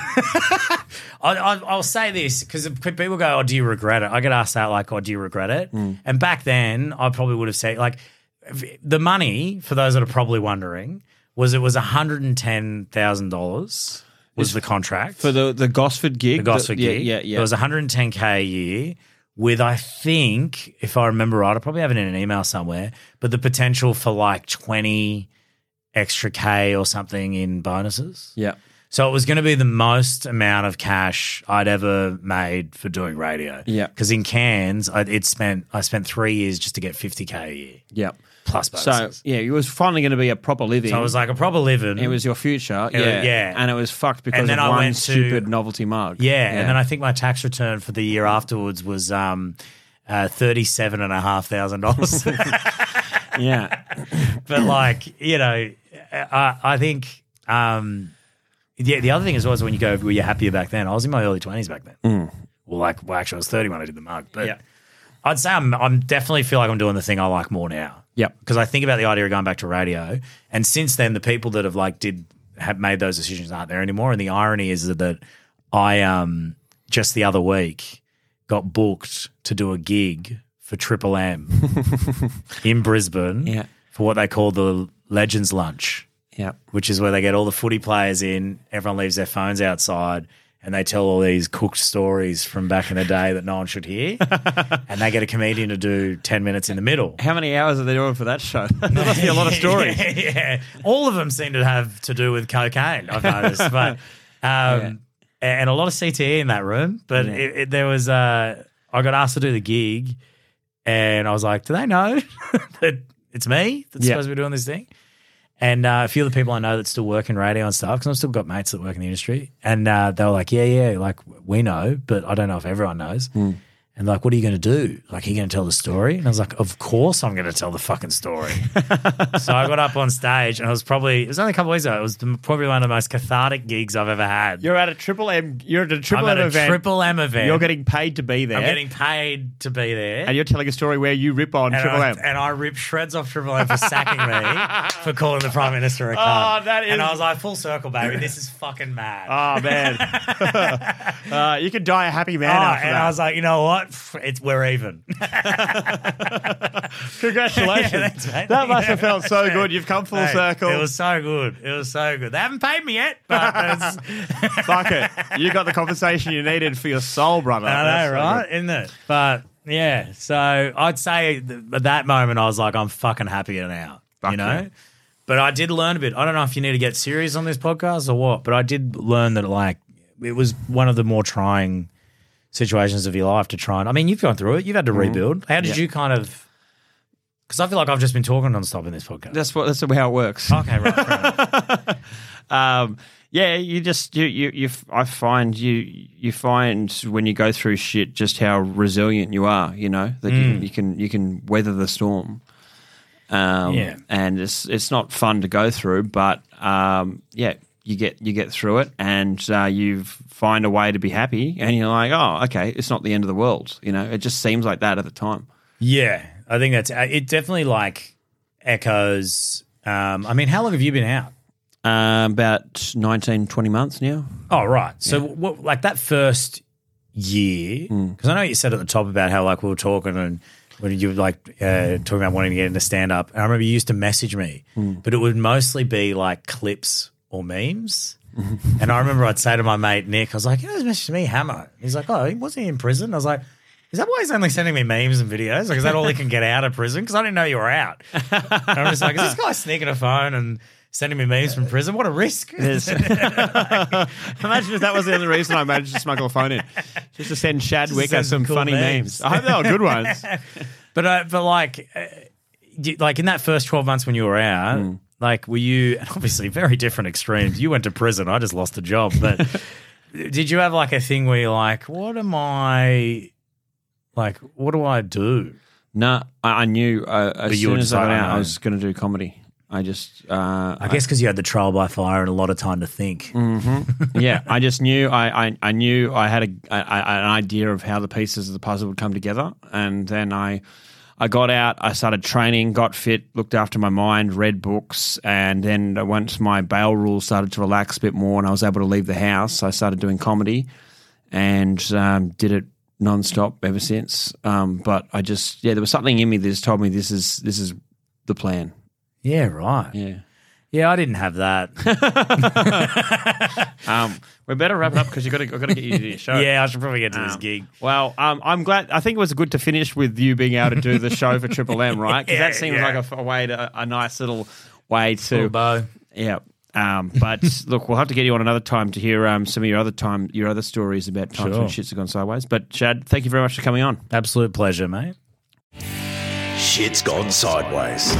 I, I, I'll say this because people go, "Oh, do you regret it?" I get asked that, like, "Oh, do you regret it?" Mm. And back then, I probably would have said, like, the money for those that are probably wondering was it was one hundred and ten thousand dollars was the contract For the the Gosford gig. the Gosford yeah, gig. Yeah, yeah. It was 110k a year with I think if I remember right, I probably have it in an email somewhere, but the potential for like 20 extra k or something in bonuses. yeah. So it was going to be the most amount of cash I'd ever made for doing radio. Yeah. because in Cairns, I, it spent I spent three years just to get 50k a year Yeah. plus So bonuses. yeah, it was finally going to be a proper living. So, it was like a proper living. it was your future. It was- yeah, yeah. and it was fucked because then of I one went to- stupid novelty mug. Yeah, and then I think my tax return for the year afterwards was um, uh, thirty-seven and a half thousand dollars. [LAUGHS] yeah, [LAUGHS] but like you know, I, I think um, yeah. The other thing as well is when you go, were you happier back then? I was in my early twenties back then. Well, like well, actually, I was thirty when I did the mug, but Yeah. I'd say I'm, I'm definitely feel like I'm doing the thing I like more now. Yep. because I think about the idea of going back to radio, and since then, the people that have like did have made those decisions aren't there anymore. And the irony is that I um just the other week got booked to do a gig for Triple M [LAUGHS] in Brisbane Yeah. for what they call the Legends Lunch, yeah. which is where they get all the footy players in. Everyone leaves their phones outside. And they tell all these cooked stories from back in the day that no one should hear. [LAUGHS] and they get a comedian to do 10 minutes in the middle. How many hours are they doing for that show? [LAUGHS] there must be a lot of stories. yeah, [LAUGHS] yeah. all of them seem to have to do with cocaine. I've noticed, but um, and a lot of CTE in that room. But it, it, there was, uh, I got asked to do the gig, and I was like, "Do they know that it's me that's Yeah. supposed to be doing this thing?" And uh, a few of the people I know that still work in radio and stuff, because I've still got mates that work in the industry, and uh, they were like, "Yeah, yeah, like we know, but I don't know if everyone knows." And like, what are you going to do? Like, are you going to tell the story? And I was like, of course I'm going to tell the fucking story. [LAUGHS] so I got up on stage, and I was probably it was only a couple of weeks ago. It was probably one of the most cathartic gigs I've ever had. You're at a triple M. You're at a I'm triple at M a event. Triple M event. You're getting paid to be there. I'm getting paid to be there. and you're telling a story where you rip on and Triple I, M. and I rip shreds off Triple M for sacking me [LAUGHS] for calling the Prime Minister a cunt. Oh, that is- And I was like, full circle, baby. This is fucking mad. [LAUGHS] Oh man, uh, you could die a happy man Oh, after and that. I was like, you know what? It's we're even. [LAUGHS] Congratulations! Yeah, mate. that must have felt so good. You've come full Hey, circle. It was so good. It was so good. They haven't paid me yet, but it's, [LAUGHS] [LAUGHS] Fuck it. You got the compensation you needed for your soul, brother. I That's know, so right? Isn't it? But yeah, so I'd say at that moment I was like, I'm fucking happier now. Fuck you know. yeah. But I did learn a bit. I don't know if you need to get serious on this podcast or what, but I did learn that like it was one of the more trying situations of your life to try and. I mean, you've gone through it. You've had to rebuild. How did Mm-hmm. Yeah. you kind of? Because I feel like I've just been talking nonstop in this podcast. That's what. That's how it works. okay, right. [LAUGHS] um, yeah, you just you you you. I find you you find when you go through shit just how resilient you are. You know that Mm. you, you can you can weather the storm. Um, Yeah. and it's it's not fun to go through, but um, yeah, you get you get through it, and uh, you find a way to be happy, and you're like, oh, okay, it's not the end of the world. You know, it just seems like that at the time. Yeah, I think that's uh, it. Definitely like echoes. Um, I mean, how long have you been out? Um, about 19, 20 months now. Oh, right. So, what, like that first year, because I know you said at the top about how like we were talking and when you were like uh, talking about wanting to get into stand up. And I remember you used to message me, but it would mostly be like clips or memes. [LAUGHS] and I remember I'd say to my mate Nick, I was like, you know, he's messaged me Hammer. He's like, oh, wasn't he in prison? I was like. Is that why he's only sending me memes and videos? Like, is that all he can get out of prison? Because I didn't know you were out. And I'm just like, is this guy sneaking a phone and sending me memes from prison? What a risk! [LAUGHS] Imagine if that was the only reason I managed to smuggle a phone in, just to send Shad Wicka send some some cool funny memes. memes. I hope they were good ones. [LAUGHS] But uh, but like uh, you- like in that first twelve months when you were out, Hmm. Like were you [LAUGHS] and obviously very different extremes. You went to prison. I just lost a job. But [LAUGHS] did you have like a thing where you're like, what am I? Like, what do I do? No, I, I knew uh, as soon as I got out, I was going to do comedy. I just, uh, I guess because you had the trial by fire and a lot of time to think. [LAUGHS] yeah, I just knew I, I, I knew I had a, a, a- an idea of how the pieces of the puzzle would come together, and then I I got out, I started training, got fit, looked after my mind, read books, and then once my bail rules started to relax a bit more, and I was able to leave the house, I started doing comedy, and um, did it nonstop ever since. Um, but I just yeah, there was something in me that just told me this is this is the plan. Yeah, right. Yeah. Yeah, I didn't have that. [LAUGHS] [LAUGHS] Um, we better wrap it up because you got to got to get you to your show. yeah, I should probably get to this Um, gig. Well, um, I'm glad. I think it was good to finish with you being able to do the show for Triple M, [LAUGHS] right? Because Yeah, that seems yeah. like a, a way to a nice little way to Little bow. Yeah. Um, but look, we'll have to get you on another time to hear um, some of your other time, your other stories about times Sure. when shits have gone sideways. But Shad, thank you very much for coming on. Absolute pleasure, mate. Shit's gone sideways.